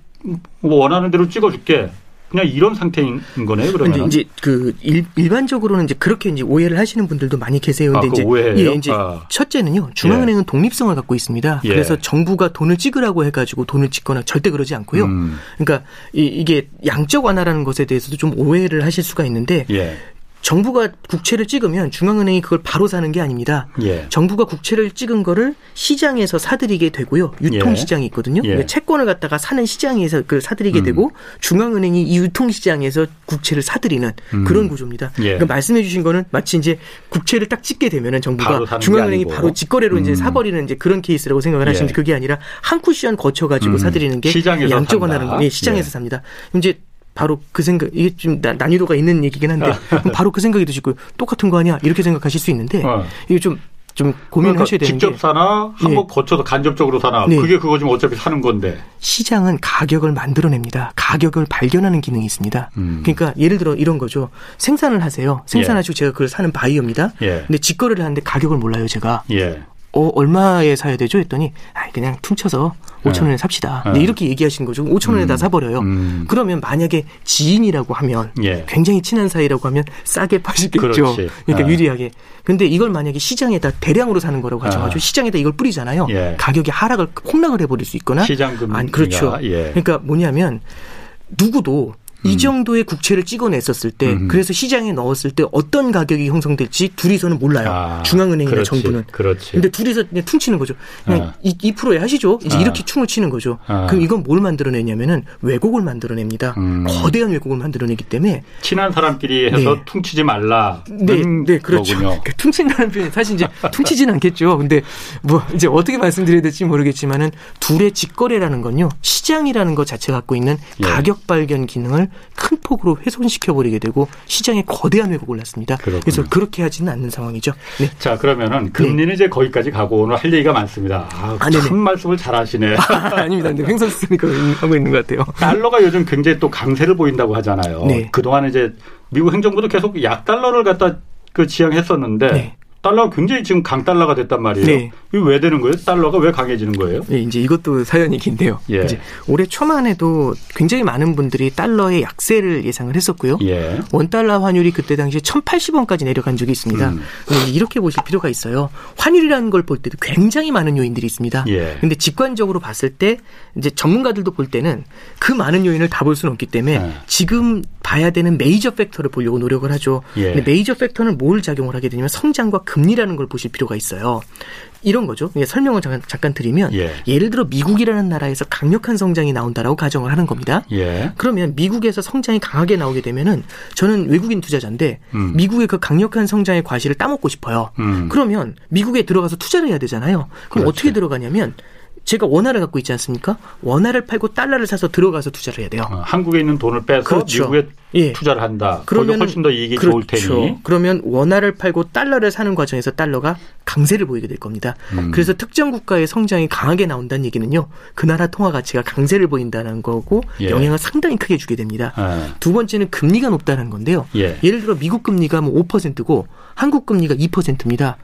뭐 원하는 대로 찍어줄게. 그냥 이런 상태인 거네요. 그러면 이제 그 일, 반적으로는 이제 그렇게 이제 오해를 하시는 분들도 많이 계세요. 근데 아, 이제 오해예요? 예, 이제 아. 첫째는요. 중앙은행은 예. 독립성을 갖고 있습니다. 예. 그래서 정부가 돈을 찍으라고 해가지고 돈을 찍거나 절대 그러지 않고요. 음. 그러니까 이, 이게 양적 완화라는 것에 대해서도 좀 오해를 하실 수가 있는데 예. 정부가 국채를 찍으면 중앙은행이 그걸 바로 사는 게 아닙니다. 예. 정부가 국채를 찍은 거를 시장에서 사들이게 되고요. 유통시장이 예. 있거든요. 예. 그러니까 채권을 갖다가 사는 시장에서 그걸 사들이게 음. 되고 중앙은행이 이 유통시장에서 국채를 사들이는 음. 그런 구조입니다. 예. 그러니까 말씀해 주신 거는 마치 이제 국채를 딱 찍게 되면은 정부가 중앙은행이 바로 직거래로 음. 이제 사버리는 이제 그런 케이스라고 생각을 하시는데 예. 그게 아니라 한 쿠션 거쳐가지고 음. 사들이는 게 양적 완화는 예, 시장에서 삽니다. 이제 바로 그 생각 이게 좀 난이도가 있는 얘기긴 한데 바로 그 생각이 드시고 똑같은 거 아니야 이렇게 생각하실 수 있는데 어. 이게 좀좀 고민하셔야 그러니까 되는 직접 사나 한번 네. 거쳐서 간접적으로 사나 네. 그게 그거 좀 어차피 사는 건데 시장은 가격을 만들어냅니다. 가격을 발견하는 기능이 있습니다. 음. 그러니까 예를 들어 이런 거죠. 생산을 하세요. 생산하시고 예. 제가 그걸 사는 바이어입니다. 예. 근데 직거래를 하는데 가격을 몰라요 제가. 예. 어, 얼마에 사야 되죠? 했더니, 아, 그냥 퉁쳐서 5천 원에 삽시다. 네. 이렇게 얘기하시는 거죠. 5천 원에다 음. 사버려요. 음. 그러면 만약에 지인이라고 하면, 예. 굉장히 친한 사이라고 하면 싸게 파시겠죠. 그렇지. 그러니까 아. 유리하게. 근데 이걸 만약에 시장에다 대량으로 사는 거라고 가정하죠. 아. 시장에다 이걸 뿌리잖아요. 예. 가격이 하락을 폭락을 해버릴 수 있거나. 시장금. 아니, 그렇죠. 예. 그러니까 뭐냐면 누구도 이 음. 정도의 국채를 찍어냈었을 때 음. 그래서 시장에 넣었을 때 어떤 가격이 형성될지 둘이서는 몰라요. 아, 중앙은행이나 그렇지, 정부는. 그렇지. 근데 둘이서 그냥 퉁치는 거죠. 그냥 아. 2, 2%에 하시죠. 이제 아. 이렇게 충을 치는 거죠. 아. 그럼 이건 뭘 만들어내냐면은 왜곡을 만들어냅니다. 음. 거대한 왜곡을 만들어내기 때문에 친한 사람끼리 해서 네. 퉁치지 말라. 네, 네, 그렇죠. 그러니까 퉁친다는 표현 사실 이제 퉁치지는 않겠죠. 근데 뭐 이제 어떻게 말씀드려야 될지 모르겠지만은 둘의 직거래라는 건요. 시장이라는 것 자체가 갖고 있는 예. 가격 발견 기능을 큰 폭으로 훼손시켜 버리게 되고 시장에 거대한 왜곡을 났습니다. 그렇군요. 그래서 그렇게 하지는 않는 상황이죠. 네. 자 그러면은 금리는 네. 이제 거기까지 가고 오늘 할 얘기가 많습니다. 아, 아참 말씀을 잘하시네. [LAUGHS] 아, 닙니다 근데 횡설 쓰니까 하고 있는 것 같아요. 달러가 요즘 굉장히 또 강세를 보인다고 하잖아요. 네. 그동안 이제 미국 행정부도 계속 약달러를 갖다 그 지향했었는데 네. 달러가 굉장히 지금 강달러가 됐단 말이에요. 네. 이게 왜 되는 거예요? 달러가 왜 강해지는 거예요? 네, 이제 이것도 사연이 긴데요. 예. 이제 올해 초만 해도 굉장히 많은 분들이 달러의 약세를 예상을 했었고요. 예. 원 달러 환율이 그때 당시에 1,080원까지 내려간 적이 있습니다. 음. 이렇게 보실 필요가 있어요. 환율이라는 걸 볼 때도 굉장히 많은 요인들이 있습니다. 예. 근데 직관적으로 봤을 때 이제 전문가들도 볼 때는 그 많은 요인을 다 볼 수는 없기 때문에 예. 지금 봐야 되는 메이저 팩터를 보려고 노력을 하죠. 예. 근데 메이저 팩터는 뭘 작용을 하게 되냐면 성장과 금리라는 걸 보실 필요가 있어요. 이런 거죠. 설명을 잠깐, 잠깐 드리면 예. 를 들어 미국이라는 나라에서 강력한 성장이 나온다라고 가정을 하는 겁니다. 예. 그러면 미국에서 성장이 강하게 나오게 되면은 저는 외국인 투자자인데 음. 미국의 그 강력한 성장의 과실을 따먹고 싶어요. 음. 그러면 미국에 들어가서 투자를 해야 되잖아요. 그럼 그렇지. 어떻게 들어가냐면 제가 원화를 갖고 있지 않습니까? 원화를 팔고 달러를 사서 들어가서 투자를 해야 돼요. 어, 한국에 있는 돈을 빼서 그렇죠. 미국에 예. 투자를 한다. 그러면 훨씬 더 이익이 그렇죠. 좋을 테니. 그러면 원화를 팔고 달러를 사는 과정에서 달러가 강세를 보이게 될 겁니다. 음. 그래서 특정 국가의 성장이 강하게 나온다는 얘기는요. 그 나라 통화 가치가 강세를 보인다는 거고 예. 영향을 상당히 크게 주게 됩니다. 아. 두 번째는 금리가 높다는 건데요. 예. 예를 들어 미국 금리가 뭐 5%고 한국 금리가 2%입니다.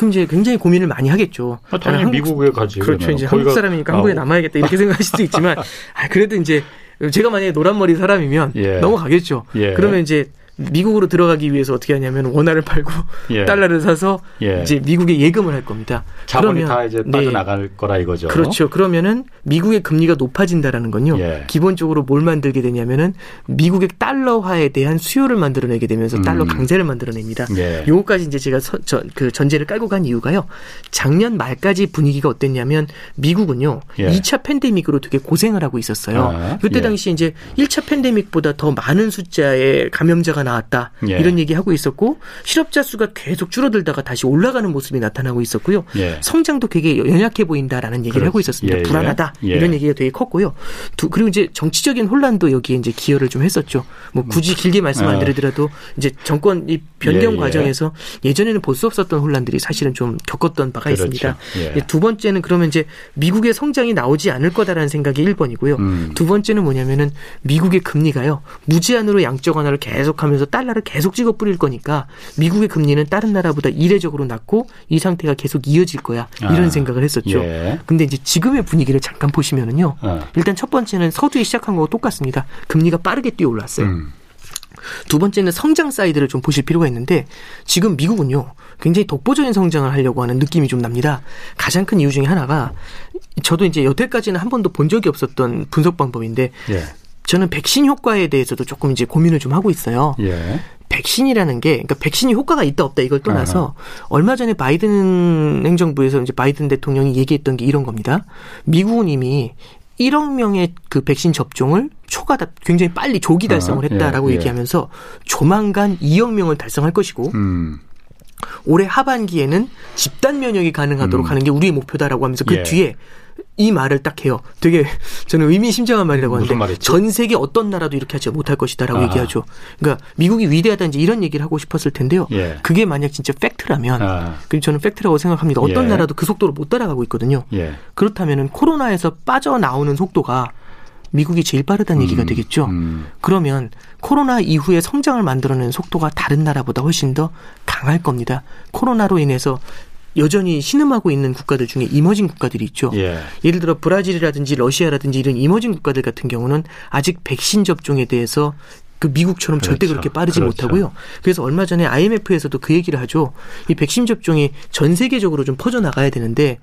그럼 이제 굉장히 고민을 많이 하겠죠. 아, 당연히 한국, 미국에 가지. 그렇죠. 이제 한국 사람이니까 한국에 남아야겠다 이렇게 [LAUGHS] 생각하실 수도 있지만, 아, 그래도 이제 제가 만약에 노란 머리 사람이면 예. 넘어가겠죠. 예. 그러면 이제 미국으로 들어가기 위해서 어떻게 하냐면 원화를 팔고 예. [LAUGHS] 달러를 사서 예. 이제 미국에 예금을 할 겁니다. 자본이 그러면, 다 이제 네. 빠져나갈 네. 거라 이거죠. 그렇죠. 그러면은 미국의 금리가 높아진다라는 건요. 예. 기본적으로 뭘 만들게 되냐면은 미국의 달러화에 대한 수요를 만들어내게 되면서 음. 달러 강세를 만들어냅니다. 예. 요거까지 이제 제가 서, 저, 그 전제를 깔고 간 이유가요. 작년 말까지 분위기가 어땠냐면 미국은요. 예. 2차 팬데믹으로 되게 고생을 하고 있었어요. 아, 그때 예. 당시 이제 1차 팬데믹보다 더 많은 숫자의 감염자가 나왔다. 예. 이런 얘기 하고 있었고 실업자 수가 계속 줄어들다가 다시 올라가는 모습이 나타나고 있었고요. 예. 성장도 되게 연약해 보인다라는 얘기를 그렇지. 하고 있었습니다. 예, 예. 불안하다 예. 이런 얘기가 되게 컸고요. 두, 그리고 이제 정치적인 혼란도 여기에 이제 기여를 좀 했었죠. 뭐 굳이 길게 말씀 안 어. 드리더라도 이제 정권 이 변경 과정에서 예전에는 볼 수 없었던 혼란들이 사실은 좀 겪었던 바가 그렇죠. 있습니다. 두 번째는 그러면 이제 미국의 성장이 나오지 않을 거다라는 생각이 1번이고요. 음. 두 번째는 뭐냐면은 미국의 금리가요. 무제한으로 양적 완화를 계속하면서 달러를 계속 찍어 뿌릴 거니까 미국의 금리는 다른 나라보다 이례적으로 낮고 이 상태가 계속 이어질 거야. 이런 아, 생각을 했었죠. 예. 근데 이제 지금의 분위기를 잠깐 보시면은요. 어. 일단 첫 번째는 서두에 시작한 거와 똑같습니다. 금리가 빠르게 뛰어 올랐어요. 음. 두 번째는 성장 사이드를 좀 보실 필요가 있는데 지금 미국은요 굉장히 독보적인 성장을 하려고 하는 느낌이 좀 납니다. 가장 큰 이유 중에 하나가 저도 이제 여태까지는 한 번도 본 적이 없었던 분석 방법인데 예. 저는 백신 효과에 대해서도 조금 이제 고민을 좀 하고 있어요. 예. 백신이라는 게 그러니까 백신이 효과가 있다 없다 이걸 떠나서 아하. 얼마 전에 바이든 행정부에서 이제 바이든 대통령이 얘기했던 게 이런 겁니다. 미국은 이미 1억 명의 그 백신 접종을 초과다 굉장히 빨리 조기 달성을 했다라고 예, 예. 얘기하면서 조만간 2억 명을 달성할 것이고 음. 올해 하반기에는 집단 면역이 가능하도록 음. 하는 게 우리의 목표다라고 하면서 그 예. 뒤에 이 말을 딱 해요. 되게 저는 의미심장한 말이라고 하는데 전 세계 어떤 나라도 이렇게 하지 못할 것이다라고 아. 얘기하죠. 그러니까 미국이 위대하다든지 이런 얘기를 하고 싶었을 텐데요. 예. 그게 만약 진짜 팩트라면 아. 그 저는 팩트라고 생각합니다. 어떤 예. 나라도 그 속도로 못 따라가고 있거든요. 예. 그렇다면은 코로나에서 빠져나오는 속도가 미국이 제일 빠르다는 음, 얘기가 되겠죠. 음. 그러면 코로나 이후에 성장을 만들어낸 속도가 다른 나라보다 훨씬 더 강할 겁니다. 코로나로 인해서 여전히 신음하고 있는 국가들 중에 이머징 국가들이 있죠. 예. 예를 들어 브라질이라든지 러시아라든지 이런 이머징 국가들 같은 경우는 아직 백신 접종에 대해서 그 미국처럼 그렇죠. 절대 그렇게 빠르지 그렇죠. 못하고요. 그래서 얼마 전에 IMF에서도 그 얘기를 하죠. 이 백신 접종이 전 세계적으로 좀 퍼져 나가야 되는데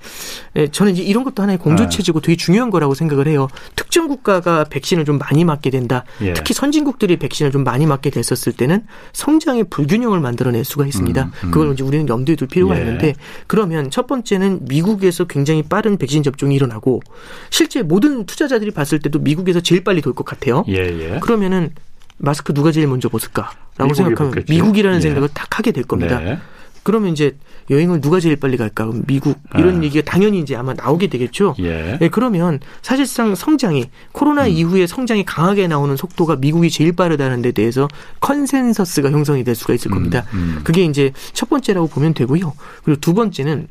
예, 저는 이제 이런 것도 하나의 공조 체제고 되게 중요한 거라고 생각을 해요. 특정 국가가 백신을 좀 많이 맞게 된다. 예. 특히 선진국들이 백신을 좀 많이 맞게 됐었을 때는 성장의 불균형을 만들어낼 수가 있습니다. 음, 음. 그걸 이제 우리는 염두에 둘 필요가 예. 있는데 그러면 첫 번째는 미국에서 굉장히 빠른 백신 접종이 일어나고 실제 모든 투자자들이 봤을 때도 미국에서 제일 빨리 돌 것 같아요. 예, 예. 그러면은 마스크 누가 제일 먼저 벗을까라고 생각하면 벗겠죠. 미국이라는 예. 생각을 딱 하게 될 겁니다. 네. 그러면 이제 여행을 누가 제일 빨리 갈까? 미국 이런 아. 얘기가 당연히 이제 아마 나오게 되겠죠. 예. 네, 그러면 사실상 성장이 코로나 음. 이후에 성장이 강하게 나오는 속도가 미국이 제일 빠르다는 데 대해서 consensus가 형성이 될 수가 있을 겁니다. 음, 음. 그게 이제 첫 번째라고 보면 되고요. 그리고 두 번째는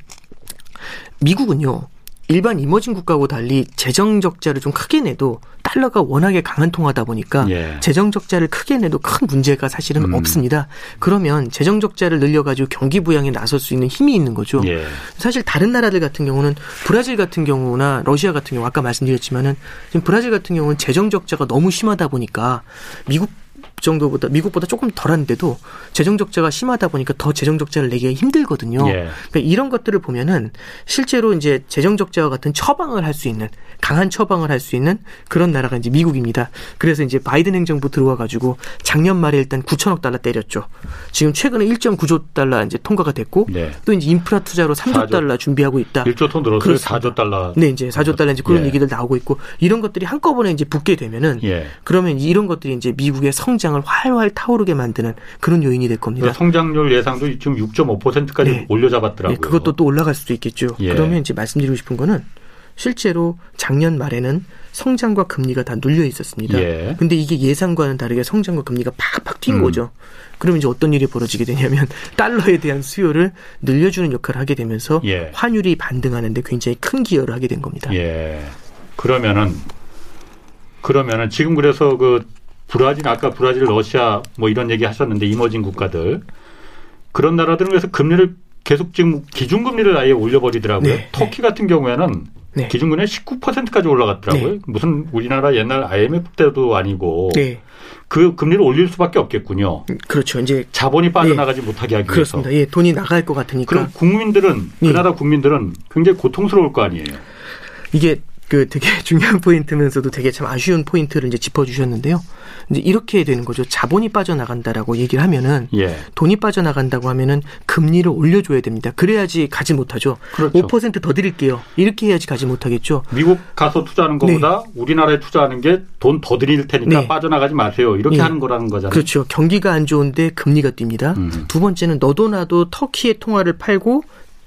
미국은요. 일반 emerging 국가하고 달리 재정 적자를 좀 크게 내도 달러가 워낙에 강한 통화다 보니까 예. 재정 적자를 크게 내도 큰 문제가 사실은 음. 없습니다. 그러면 재정 적자를 늘려가지고 경기 부양에 나설 수 있는 힘이 있는 거죠. 예. 사실 다른 나라들 같은 경우는 브라질 같은 경우나 러시아 같은 경우 아까 말씀드렸지만은 지금 브라질 같은 경우는 재정 적자가 너무 심하다 보니까 미국 정도보다 미국보다 조금 덜한데도 재정 적자가 심하다 보니까 더 재정 적자를 내기가 힘들거든요. 예. 그러니까 이런 것들을 보면은 실제로 이제 재정 적자와 같은 처방을 할 수 있는 강한 처방을 할 수 있는 그런 나라가 이제 미국입니다. 그래서 이제 바이든 행정부 들어와 가지고 작년 말에 일단 9천억 달러 때렸죠. 지금 최근에 1.9조 달러 이제 통과가 됐고 네. 또 이제 인프라 투자로 3조 4조. 달러 준비하고 있다. 1조 톤 들었어요. 4조 달러. 네, 이제 4조 달러 이제 그런 예. 얘기들 나오고 있고 이런 것들이 한꺼번에 이제 붙게 되면은 예. 그러면 이런 것들이 이제 미국의 성장 시장을 활활 타오르게 만드는 그런 요인이 될 겁니다. 성장률 예상도 지금 6.5%까지 네. 올려 잡았더라고요. 네, 그것도 또 올라갈 수도 있겠죠. 예. 그러면 이제 말씀드리고 싶은 거는 실제로 작년 말에는 성장과 금리가 다 눌려 있었습니다. 예. 근데 이게 예상과는 다르게 성장과 금리가 팍팍 뛴 음. 거죠. 그러면 이제 어떤 일이 벌어지게 되냐면 [LAUGHS] 달러에 대한 수요를 늘려주는 역할을 하게 되면서 예. 환율이 반등하는데 굉장히 큰 기여를 하게 된 겁니다. 예. 그러면은 그러면은 지금 그래서 그 브라질 아까 브라질 러시아 뭐 이런 얘기 하셨는데 이머징 국가들 그런 나라들은 그래서 금리를 계속 지금 기준금리를 아예 올려버리더라고요. 네. 터키 같은 경우에는 네. 기준금리 19%까지 올라갔더라고요. 네. 무슨 우리나라 옛날 IMF 때도 아니고 네. 그 금리를 올릴 수밖에 없겠군요. 그렇죠. 이제 자본이 빠져나가지 네. 못하게 하기 위해서. 그렇습니다. 예, 돈이 나갈 것 같으니까. 그럼 국민들은 그 나라 국민들은 굉장히 고통스러울 거 아니에요. 이게 그 되게 [LAUGHS] 중요한 포인트면서도 되게 참 아쉬운 포인트를 이제 짚어주셨는데요. 이제 이렇게 되는 거죠. 자본이 빠져나간다라고 얘기를 하면은 예. 돈이 빠져나간다고 하면은 금리를 올려줘야 됩니다. 그래야지 가지 못하죠. 그렇죠. 5%더 드릴게요. 이렇게 해야지 가지 못하겠죠. 미국 가서 투자하는 것보다 네. 우리나라에 투자하는 게 돈 더 드릴 테니까 네. 빠져나가지 마세요. 이렇게 네. 하는 거라는 거잖아요. 그렇죠. 경기가 안 좋은데 금리가 뜁니다. 음. 두 번째는 너도 나도 터키의 통화를 팔고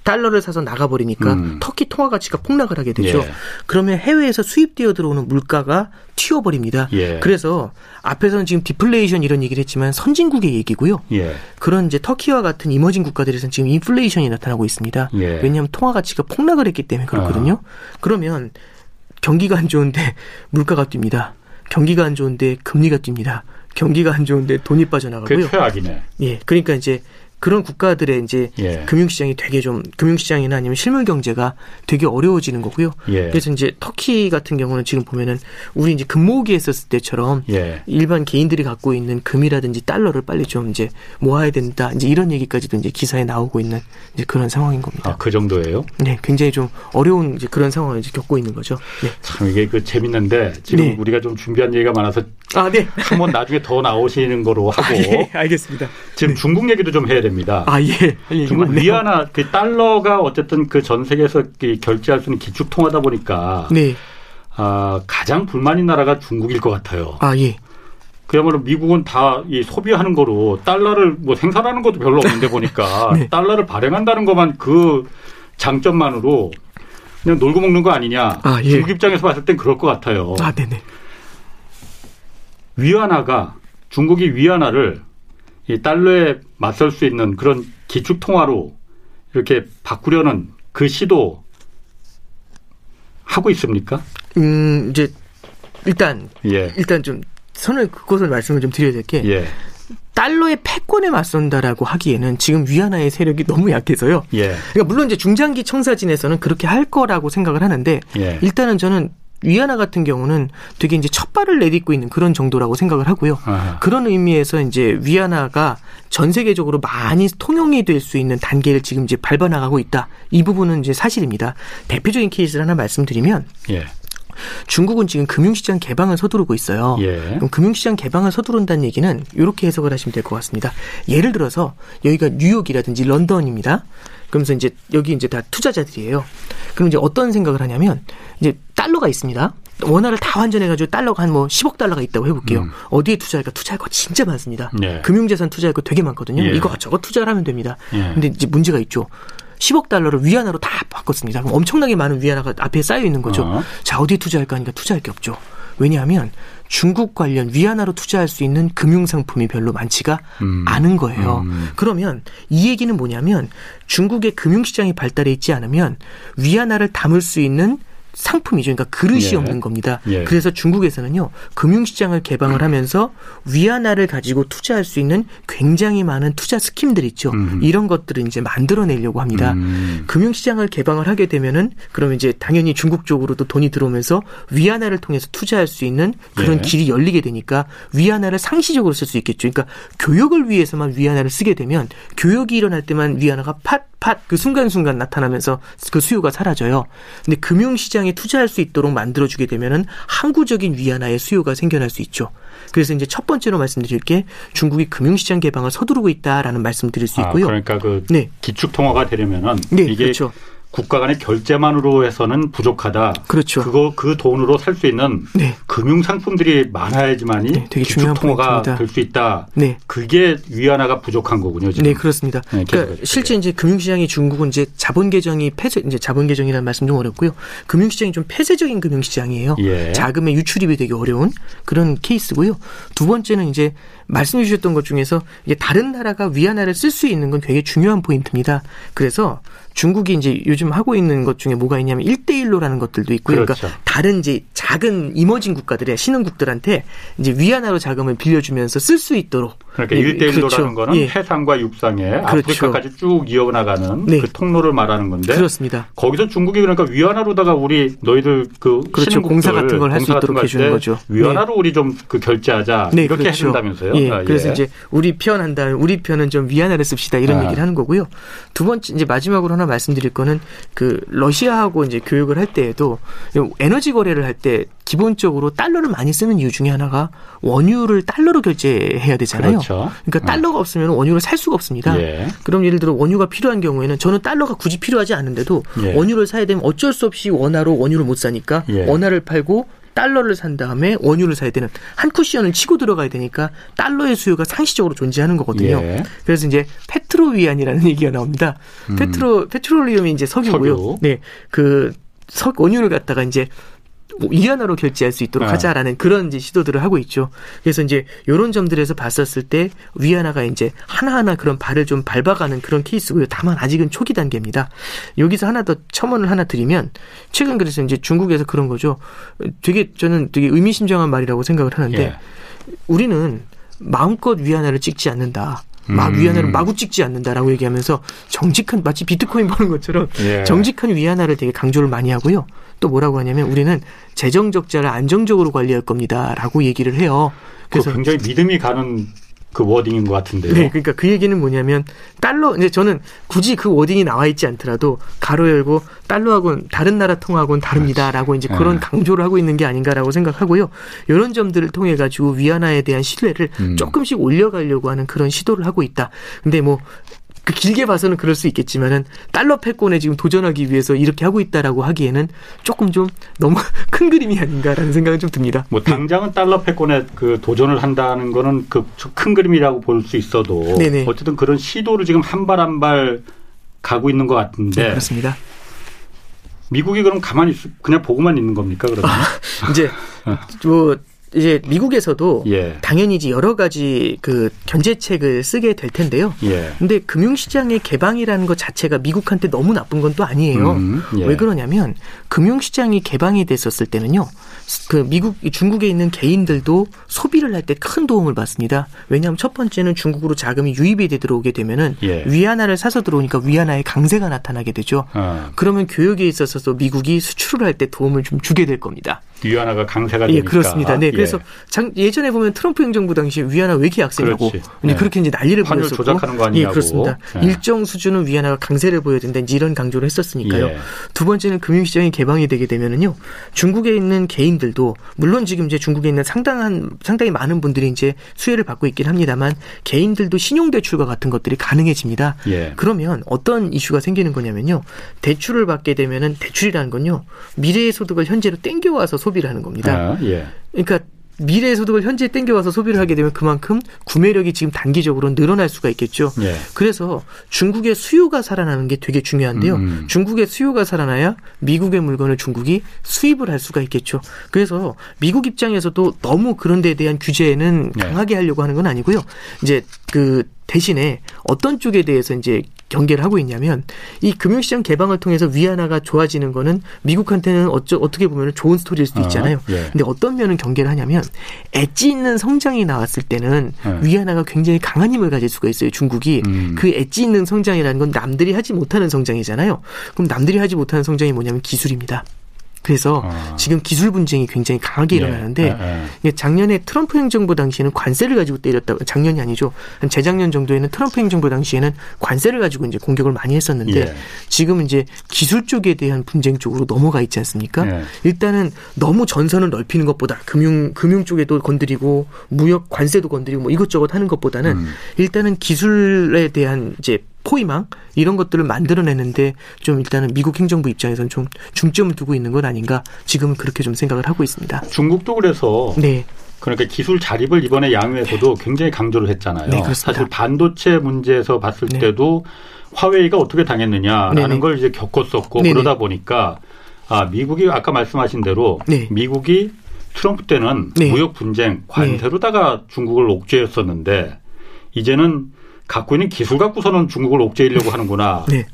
달러를 사서 나가버리니까 음. 터키 통화 가치가 폭락을 하게 되죠. 예. 그러면 해외에서 수입되어 들어오는 물가가 튀어버립니다. 예. 그래서 앞에서는 지금 디플레이션 이런 얘기를 했지만 선진국의 얘기고요. 예. 그런 이제 터키와 같은 이머징 국가들에서는 지금 인플레이션이 나타나고 있습니다. 예. 왜냐하면 통화 가치가 폭락을 했기 때문에 그렇거든요. 어. 그러면 경기가 안 좋은데 물가가 뜁니다. 경기가 안 좋은데 금리가 뜁니다. 경기가 안 좋은데 돈이 빠져나가고요. 그 최악이네. 예. 그러니까 이제 그런 국가들의 이제 예. 금융시장이 되게 좀 금융시장이나 아니면 실물 경제가 되게 어려워지는 거고요. 예. 그래서 이제 터키 같은 경우는 지금 보면은 우리 이제 금모으기 했었을 때처럼 예. 일반 개인들이 갖고 있는 금이라든지 달러를 빨리 좀 이제 모아야 된다. 이제 이런 얘기까지도 이제 기사에 나오고 있는 이제 그런 상황인 겁니다. 아, 그 정도예요? 네, 굉장히 좀 어려운 이제 그런 상황을 이제 겪고 있는 거죠. 네. 참 이게 그 재밌는데 지금 네. 우리가 좀 준비한 얘기가 많아서 아, 네. 한번 나중에 더 나오시는 거로 [LAUGHS] 하고. 아, 예, 알겠습니다. 지금 네. 중국 얘기도 좀 해야 됩니다. 아, 예. 중국 위안화, 그 달러가 어쨌든 그 전 세계에서 결제할 수 있는 기축 통화다 보니까. 네. 아, 가장 불만인 나라가 중국일 것 같아요. 아, 예. 그야말로 미국은 다 이 소비하는 거로 달러를 뭐 생산하는 것도 별로 없는데 보니까 [LAUGHS] 네. 달러를 발행한다는 것만 그 장점만으로 그냥 놀고 먹는 거 아니냐. 아, 예. 중국 입장에서 봤을 땐 그럴 것 같아요. 아, 네네. 위안화가 중국이 위안화를 이 달러에 맞설 수 있는 그런 기축 통화로 이렇게 바꾸려는 그 시도 하고 있습니까? 음 이제 일단 예. 일단 좀 선을 그것을 말씀을 좀 드려야 될게 예. 달러의 패권에 맞선다라고 하기에는 지금 위안화의 세력이 너무 약해서요. 예. 그러니까 물론 이제 중장기 청사진에서는 그렇게 할 거라고 생각을 하는데 예. 일단은 저는 위안화 같은 경우는 되게 이제 첫 발을 내딛고 있는 그런 정도라고 생각을 하고요. 아하. 그런 의미에서 이제 위안화가 전 세계적으로 많이 통용이 될 수 있는 단계를 지금 이제 밟아 나가고 있다. 이 부분은 이제 사실입니다. 대표적인 케이스를 하나 말씀드리면 예. 중국은 지금 금융시장 개방을 서두르고 있어요. 예. 그럼 금융시장 개방을 서두른다는 얘기는 이렇게 해석을 하시면 될 것 같습니다. 예를 들어서 여기가 뉴욕이라든지 런던입니다. 그러면서 이제 여기 이제 다 투자자들이에요. 그럼 이제 어떤 생각을 하냐면 이제 달러가 있습니다. 원화를 다 환전해가지고 달러가 한 뭐 10억 달러가 있다고 해볼게요. 음. 어디에 투자할까? 투자할 거 진짜 많습니다. 네. 금융자산 투자할 거 되게 많거든요. 예. 이거 저거 투자를 하면 됩니다. 예. 근데 이제 문제가 있죠. 10억 달러를 위안화로 다 바꿨습니다. 그럼 엄청나게 많은 위안화가 앞에 쌓여 있는 거죠. 어. 자, 어디에 투자할까 하니까 투자할 게 없죠. 왜냐하면 중국 관련 위안화로 투자할 수 있는 금융 상품이 별로 많지가 음. 않은 거예요. 음. 그러면 이 얘기는 뭐냐면 중국의 금융 시장이 발달해 있지 않으면 위안화를 담을 수 있는 상품이죠. 그러니까 그릇이 예. 없는 겁니다. 예. 그래서 중국에서는요, 금융시장을 개방을 하면서 위안화를 가지고 투자할 수 있는 굉장히 많은 투자 스킴들 있죠. 음. 이런 것들을 이제 만들어내려고 합니다. 음. 금융시장을 개방을 하게 되면은 그러면 이제 당연히 중국 쪽으로도 돈이 들어오면서 위안화를 통해서 투자할 수 있는 그런 예. 길이 열리게 되니까 위안화를 상시적으로 쓸 수 있겠죠. 그러니까 교역을 위해서만 위안화를 쓰게 되면 교역이 일어날 때만 위안화가 팟 팟 그 순간순간 나타나면서 그 수요가 사라져요. 근데 금융시장이 시장에 투자할 수 있도록 만들어주게 되면은 항구적인 위안화의 수요가 생겨날 수 있죠. 그래서 이제 첫 번째로 말씀드릴 게 중국이 금융시장 개방을 서두르고 있다라는 말씀드릴 수 아, 있고요. 아, 그러니까 그 네. 기축 통화가 되려면은 네, 이게 그렇죠. 국가 간의 결제만으로 해서는 부족하다. 그렇죠. 그거 그 돈으로 살 수 있는 네. 금융 상품들이 많아야지만이 네, 되게 중요한 통화가 될 수 있다. 네. 그게 위안화가 부족한 거군요. 지금. 네, 그렇습니다. 네, 그러니까 실제 이제 금융시장이 중국은 이제 자본 개정이 폐쇄 이제 자본 개정이라는 말씀 좀 어렵고요. 금융시장이 좀 폐쇄적인 금융시장이에요. 예. 자금의 유출입이 되게 어려운 그런 케이스고요. 두 번째는 이제 말씀해 주셨던 것 중에서 이게 다른 나라가 위안화를 쓸 수 있는 건 되게 중요한 포인트입니다. 그래서 중국이 이제 요즘 하고 있는 것 중에 뭐가 있냐면 1대1로라는 것들도 있고요. 그러니까 그렇죠. 그러니까 다른 이제 작은 이머징 국가들의 신흥국들한테 이제 위안화로 자금을 빌려주면서 쓸 수 있도록. 그러니까 예, 1대1로라는 그렇죠. 거는 예. 해상과 육상에 그렇죠. 아프리카까지 쭉 이어나가는 네. 그 통로를 말하는 건데. 그렇습니다. 거기서 중국이 그러니까 위안화로다가 우리 너희들 그 그렇죠. 공사 같은 걸 할 수 있도록 해주는 거죠. 위안화로 네. 우리 좀 그 결제하자 네, 이렇게 그렇죠. 해준다면서요? 예. 아, 예. 그래서 이제 우리 편 한다면 우리 편은 좀 위안화를 씁시다 이런 아. 얘기를 하는 거고요. 두 번째 이제 마지막으로 하나 말씀드릴 거는 그 러시아하고 이제 교육을 할 때에도 에너지 거래를 할 때 기본적으로 달러를 많이 쓰는 이유 중에 하나가 원유를 달러로 결제해야 되잖아요. 그렇죠. 그러니까 달러가 어. 없으면 원유를 살 수가 없습니다. 예. 그럼 예를 들어 원유가 필요한 경우에는 저는 달러가 굳이 필요하지 않은데도 예. 원유를 사야 되면 어쩔 수 없이 원화로 원유를 못 사니까 예. 원화를 팔고 달러를 산 다음에 원유를 사야 되는 한 쿠션을 치고 들어가야 되니까 달러의 수요가 상시적으로 존재하는 거거든요. 예. 그래서 이제 페트로 위안이라는 [LAUGHS] 얘기가 나옵니다. 음. 페트로 페트롤리움이 이제 석유고요. 석유. 네. 그 석, 원유를 갖다가 이제 위안화로 결제할 수 있도록 네. 하자라는 그런 이제 시도들을 하고 있죠. 그래서 이제 이런 점들에서 봤었을 때 위안화가 이제 하나하나 그런 발을 좀 밟아가는 그런 케이스고요. 다만 아직은 초기 단계입니다. 여기서 하나 더 첨언을 하나 드리면 최근 그래서 이제 중국에서 그런 거죠. 되게 저는 되게 의미심장한 말이라고 생각을 하는데 예. 우리는 마음껏 위안화를 찍지 않는다. 막 음. 위안화를 마구 찍지 않는다라고 얘기하면서 정직한 마치 비트코인 보는 것처럼 예. 정직한 위안화를 되게 강조를 많이 하고요. 또 뭐라고 하냐면 우리는 재정 적자를 안정적으로 관리할 겁니다라고 얘기를 해요. 그래서 굉장히 믿음이 가는 그 워딩인 것 같은데요. 네, 그러니까 그 얘기는 뭐냐면 달러 이제 저는 굳이 그 워딩이 나와 있지 않더라도 가로 열고 달러하고는 다른 나라 통화하고는 다릅니다라고 이제 그런 네. 강조를 하고 있는 게 아닌가라고 생각하고요. 이런 점들을 통해 가지고 위안화에 대한 신뢰를 음. 조금씩 올려가려고 하는 그런 시도를 하고 있다. 근데 뭐 그 길게 봐서는 그럴 수 있겠지만은 달러 패권에 지금 도전하기 위해서 이렇게 하고 있다라고 하기에는 조금 좀 너무 [LAUGHS] 큰 그림이 아닌가라는 생각은 좀 듭니다. 뭐 당장은 달러 패권에 그 도전을 한다는 거는 그 큰 그림이라고 볼 수 있어도 네네. 어쨌든 그런 시도를 지금 한 발 한 발 가고 있는 것 같은데 네, 그렇습니다. 미국이 그럼 가만히 그냥 보고만 있는 겁니까 그러면? 아, 이제 [LAUGHS] 뭐 이제 미국에서도 예. 당연히 이제 여러 가지 그 견제책을 쓰게 될 텐데요. 예. 근데 금융시장의 개방이라는 것 자체가 미국한테 너무 나쁜 건 또 아니에요. 음, 예. 왜 그러냐면 금융시장이 개방이 됐었을 때는요. 그 미국 중국에 있는 개인들도 소비를 할 때 큰 도움을 받습니다. 왜냐하면 첫 번째는 중국으로 자금이 유입이 되 들어오게 되면은 예. 위안화를 사서 들어오니까 위안화의 강세가 나타나게 되죠. 어. 그러면 교육에 있어서도 미국이 수출을 할 때 도움을 좀 주게 될 겁니다. 위안화가 강세가 되니까. 예, 그렇습니다. 네, 예. 그래서 장, 예전에 보면 트럼프 행정부 당시에 위안화 왜 이렇게 약세냐고 네. 그렇게 이제 난리를 부렸었고. 조작하는 거 아니냐고. 예, 그렇습니다. 네. 일정 수준은 위안화가 강세를 보여야 된다. 이제 이런 강조를 했었으니까요. 예. 두 번째는 금융시장이 개방이 되게 되면은요. 중국에 있는 개인들도 물론 지금 이제 중국에 있는 상당한 상당히 많은 분들이 이제 수혜를 받고 있긴 합니다만 개인들도 신용 대출과 같은 것들이 가능해집니다. 예. 그러면 어떤 이슈가 생기는 거냐면요. 대출을 받게 되면은 대출이라는 건요. 미래의 소득을 현재로 땡겨와서 소비를 하는 겁니다. 아, 예. 그러니까 미래의 소득을 현재 땡겨와서 소비를 하게 되면 그만큼 구매력이 지금 단기적으로 늘어날 수가 있겠죠. 예. 그래서 중국의 수요가 살아나는 게 되게 중요한데요. 음. 중국의 수요가 살아나야 미국의 물건을 중국이 수입을 할 수가 있겠죠. 그래서 미국 입장에서도 너무 그런 데에 대한 규제는 예. 강하게 하려고 하는 건 아니고요. 이제 그 대신에 어떤 쪽에 대해서 이제 경계를 하고 있냐면 이 금융시장 개방을 통해서 위안화가 좋아지는 거는 미국한테는 어쩌, 어떻게 보면 좋은 스토리일 수도 아, 있잖아요. 어, 예. 근데 어떤 면은 경계를 하냐면 엣지 있는 성장이 나왔을 때는 예. 위안화가 굉장히 강한 힘을 가질 수가 있어요. 중국이 음. 그 엣지 있는 성장이라는 건 남들이 하지 못하는 성장이잖아요. 그럼 남들이 하지 못하는 성장이 뭐냐면 기술입니다. 그래서 어. 지금 기술 분쟁이 굉장히 강하게 예. 일어나는데 예. 예. 작년에 트럼프 행정부 당시에는 관세를 가지고 때렸다 작년이 아니죠 재작년 정도에는 트럼프 행정부 당시에는 관세를 가지고 이제 공격을 많이 했었는데 예. 지금 이제 기술 쪽에 대한 분쟁 쪽으로 넘어가 있지 않습니까? 예. 일단은 너무 전선을 넓히는 것보다 금융 금융 쪽에도 건드리고 무역 관세도 건드리고 뭐 이것저것 하는 것보다는 음. 일단은 기술에 대한 이제 포위망 이런 것들을 만들어내는데 좀 일단은 미국 행정부 입장에서는 좀 중점을 두고 있는 것 아닌가 지금은 그렇게 좀 생각을 하고 있습니다. 중국도 그래서 네. 그러니까 기술 자립을 이번에 양회에서도 굉장히 강조를 했잖아요. 네, 사실 반도체 문제에서 봤을 네. 때도 화웨이가 어떻게 당했느냐라는 네네. 걸 이제 겪었었고 네네. 그러다 보니까 아 미국이 아까 말씀하신 대로 네. 미국이 트럼프 때는 네. 무역 분쟁 관세로다가 네. 중국을 옥죄했었는데 이제는 갖고 있는 기술 갖고서는 중국을 옥죄하려고 하는구나. 네.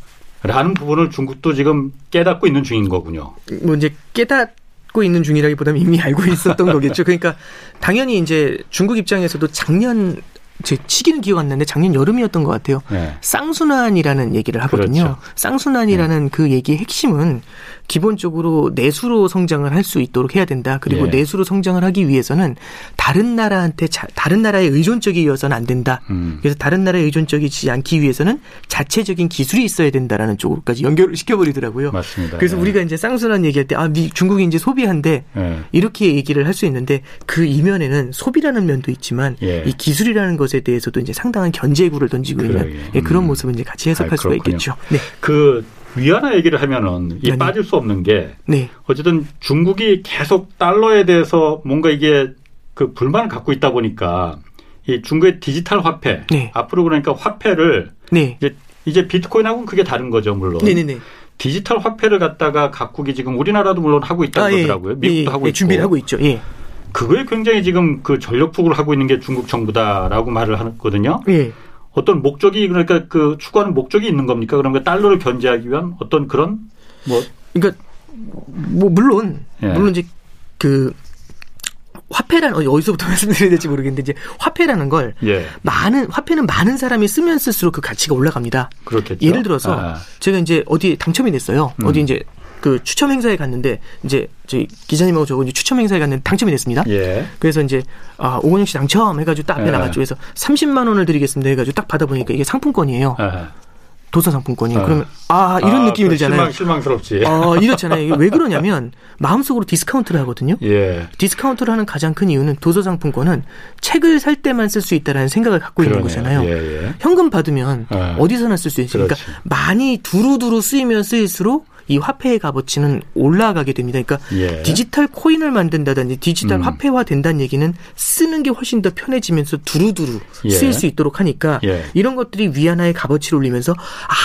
라는 부분을 중국도 지금 깨닫고 있는 중인 거군요. 뭐 이제 깨닫 고 있는 중이라기보다는 이미 알고 있었던 [LAUGHS] 거겠죠. 그러니까 당연히 이제 중국 입장에서도 작년 제 시기는 기억 안 나는데 작년 여름이었던 것 같아요. 네. 쌍순환이라는 얘기를 하거든요. 그렇죠. 쌍순환이라는 네. 그 얘기의 핵심은 기본적으로 내수로 성장을 할 수 있도록 해야 된다. 그리고 예. 내수로 성장을 하기 위해서는 다른 나라한테 자, 다른 나라에 의존적이어서는 안 된다. 음. 그래서 다른 나라에 의존적이지 않기 위해서는 자체적인 기술이 있어야 된다라는 쪽으로까지 연결을 시켜버리더라고요. 맞습니다. 그래서 예. 우리가 이제 쌍순환 얘기할 때 아, 미, 중국이 이제 소비한데 예. 이렇게 얘기를 할 수 있는데 그 이면에는 소비라는 면도 있지만 예. 이 기술이라는 것에 대해서도 이제 상당한 견제구를 던지고 그래, 있는 예, 그런 음. 모습을 이제 같이 해석할 아, 수가 있겠죠. 네. 그 위안화 얘기를 하면은 이 빠질 수 없는 게 네. 어쨌든 중국이 계속 달러에 대해서 뭔가 이게 그 불만을 갖고 있다 보니까 이 중국의 디지털 화폐 네. 앞으로 그러니까 화폐를 네. 이제 이제 비트코인하고는 그게 다른 거죠 물론. 네네네. 디지털 화폐를 갖다가 각국이 지금 우리나라도 물론 하고 있다는 아, 예. 거더라고요. 미국도 예, 하고 예, 있고. 준비를 하고 있죠. 예. 그거에 굉장히 지금 그 전력 투구를 하고 있는 게 중국 정부다라고 말을 하거든요. 예. 어떤 목적이 그러니까 그 추구하는 목적이 있는 겁니까? 거 달러를 견제하기 위한 어떤 그런 뭐 그러니까 뭐 물론 예. 물론 이제 그 화폐라는 어디서부터 [LAUGHS] 말씀드려야 될지 모르겠는데 이제 화폐라는 걸 예. 많은 화폐는 많은 사람이 쓰면 쓸수록 그 가치가 올라갑니다. 그렇겠죠. 예를 들어서 아. 제가 이제 어디 당첨이 됐어요. 음. 어디 이제 그 추첨 행사에 갔는데 이제 저희 기자님하고 저거 이제 추첨 행사에 갔는데 당첨이 됐습니다. 예. 그래서 이제 아 오건영 씨 당첨 해가지고 딱 앞에 예. 나갔죠. 그래서 30만 원을 드리겠습니다 해가지고 딱 받아보니까 이게 상품권이에요. 예. 도서 상품권이. 어. 그러면 아 이런 아, 느낌이 들잖아요. 실망, 스럽지 아 이렇잖아요. [LAUGHS] 왜 그러냐면 마음속으로 디스카운트를 하거든요. 예. 디스카운트를 하는 가장 큰 이유는 도서 상품권은 책을 살 때만 쓸 수 있다라는 생각을 갖고 그러네요. 있는 거잖아요. 예, 예. 현금 받으면 어. 디서나 쓸 수 있으니까 그러니까 많이 두루두루 쓰이면 쓰일수록 이 화폐의 값어치는 올라가게 됩니다. 그러니까 예. 디지털 코인을 만든다든지 디지털 음. 화폐화 된다는 얘기는 쓰는 게 훨씬 더 편해지면서 두루두루 예. 쓰일 수 있도록 하니까 예. 이런 것들이 위안화의 값어치를 올리면서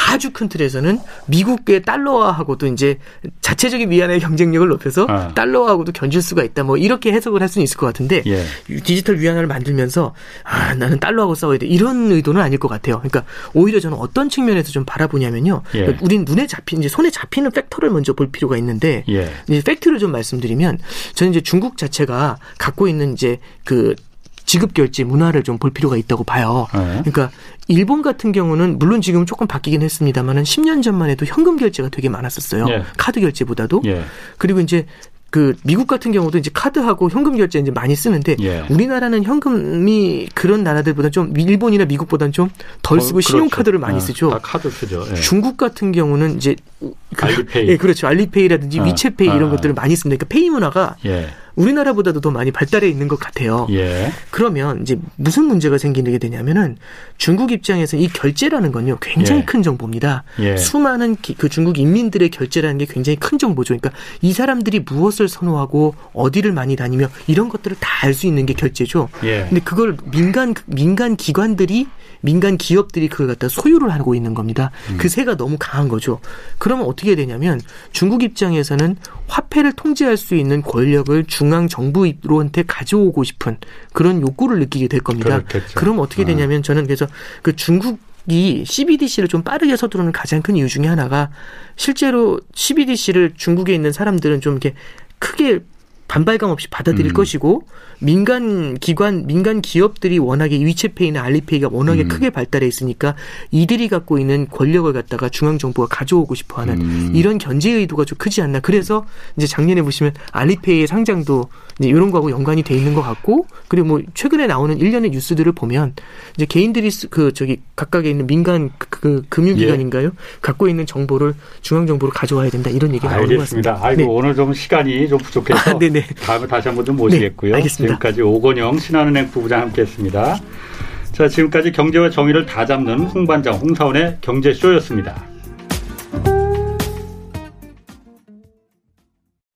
아주 큰 틀에서는 미국의 달러화하고도 이제 자체적인 위안화의 경쟁력을 높여서 아. 달러화하고도 견줄 수가 있다. 뭐 이렇게 해석을 할 수는 있을 것 같은데 예. 디지털 위안화를 만들면서 아 나는 달러하고 싸워야 돼 이런 의도는 아닐 것 같아요. 그러니까 오히려 저는 어떤 측면에서 좀 바라보냐면요. 예. 그러니까 우린 눈에 잡힌 이제 손에 잡히는 있는 팩터를 먼저 볼 필요가 있는데 예. 이제 팩트를 좀 말씀드리면 저는 이제 중국 자체가 갖고 있는 이제 그 지급 결제 문화를 좀 볼 필요가 있다고 봐요. 네. 그러니까 일본 같은 경우는 물론 지금 조금 바뀌긴 했습니다만은 10년 전만 해도 현금 결제가 되게 많았었어요. 예. 카드 결제보다도. 예. 그리고 이제 그 미국 같은 경우도 이제 카드하고 현금 결제 이제 많이 쓰는데 예. 우리나라는 현금이 그런 나라들보다 좀 일본이나 미국보다는 좀 덜 쓰고 어, 신용카드를 그렇죠. 많이 아, 쓰죠. 카드 쓰죠. 예. 중국 같은 경우는 이제 그 알리페이. 예, 그렇죠. 알리페이라든지 아, 위챗페이 이런 아, 것들을 많이 씁니다. 그러니까 페이 문화가 예. 우리나라보다도 더 많이 발달해 있는 것 같아요. 예. 그러면 이제 무슨 문제가 생기게 되냐면은 중국 입장에서 이 결제라는 건요 굉장히 예. 큰 정보입니다. 예. 수많은 기, 그 중국 인민들의 결제라는 게 굉장히 큰 정보죠. 그러니까 이 사람들이 무엇을 선호하고 어디를 많이 다니며 이런 것들을 다 알 수 있는 게 결제죠. 예. 근데 그걸 민간 민간 기관들이 민간 기업들이 그걸 갖다 소유를 하고 있는 겁니다. 음. 그 세가 너무 강한 거죠. 그러면 어떻게 되냐면 중국 입장에서는 화폐를 통제할 수 있는 권력을 중앙 정부로한테 가져오고 싶은 그런 욕구를 느끼게 될 겁니다. 그렇겠죠. 그럼 어떻게 아. 되냐면 저는 그래서 그 중국 이 CBDC를 좀 빠르게 서두르는 가장 큰 이유 중에 하나가 실제로 CBDC를 중국에 있는 사람들은 좀 이렇게 크게 반발감 없이 받아들일 음. 것이고 민간 기관, 민간 기업들이 워낙에 위챗페이나 알리페이가 워낙에 음. 크게 발달해 있으니까 이들이 갖고 있는 권력을 갖다가 중앙 정부가 가져오고 싶어하는 음. 이런 견제 의도가 좀 크지 않나. 그래서 이제 작년에 보시면 알리페이의 상장도 이제 이런 거하고 연관이 돼 있는 것 같고 그리고 뭐 최근에 나오는 일련의 뉴스들을 보면 이제 개인들이 그 저기 각각에 있는 민간 그, 그 금융기관인가요? 예. 갖고 있는 정보를 중앙 정보로 가져와야 된다 이런 얘기가 나오는 것 같습니다. 아이고 네. 오늘 좀 시간이 좀 부족해서 아, 다음에 다시 한번 좀 모시겠고요. 네. 지금까지 오건영 신한은행 부부장 함께했습니다. 자, 지금까지 경제와 정의를 다 잡는 홍반장 홍사원의 경제쇼였습니다.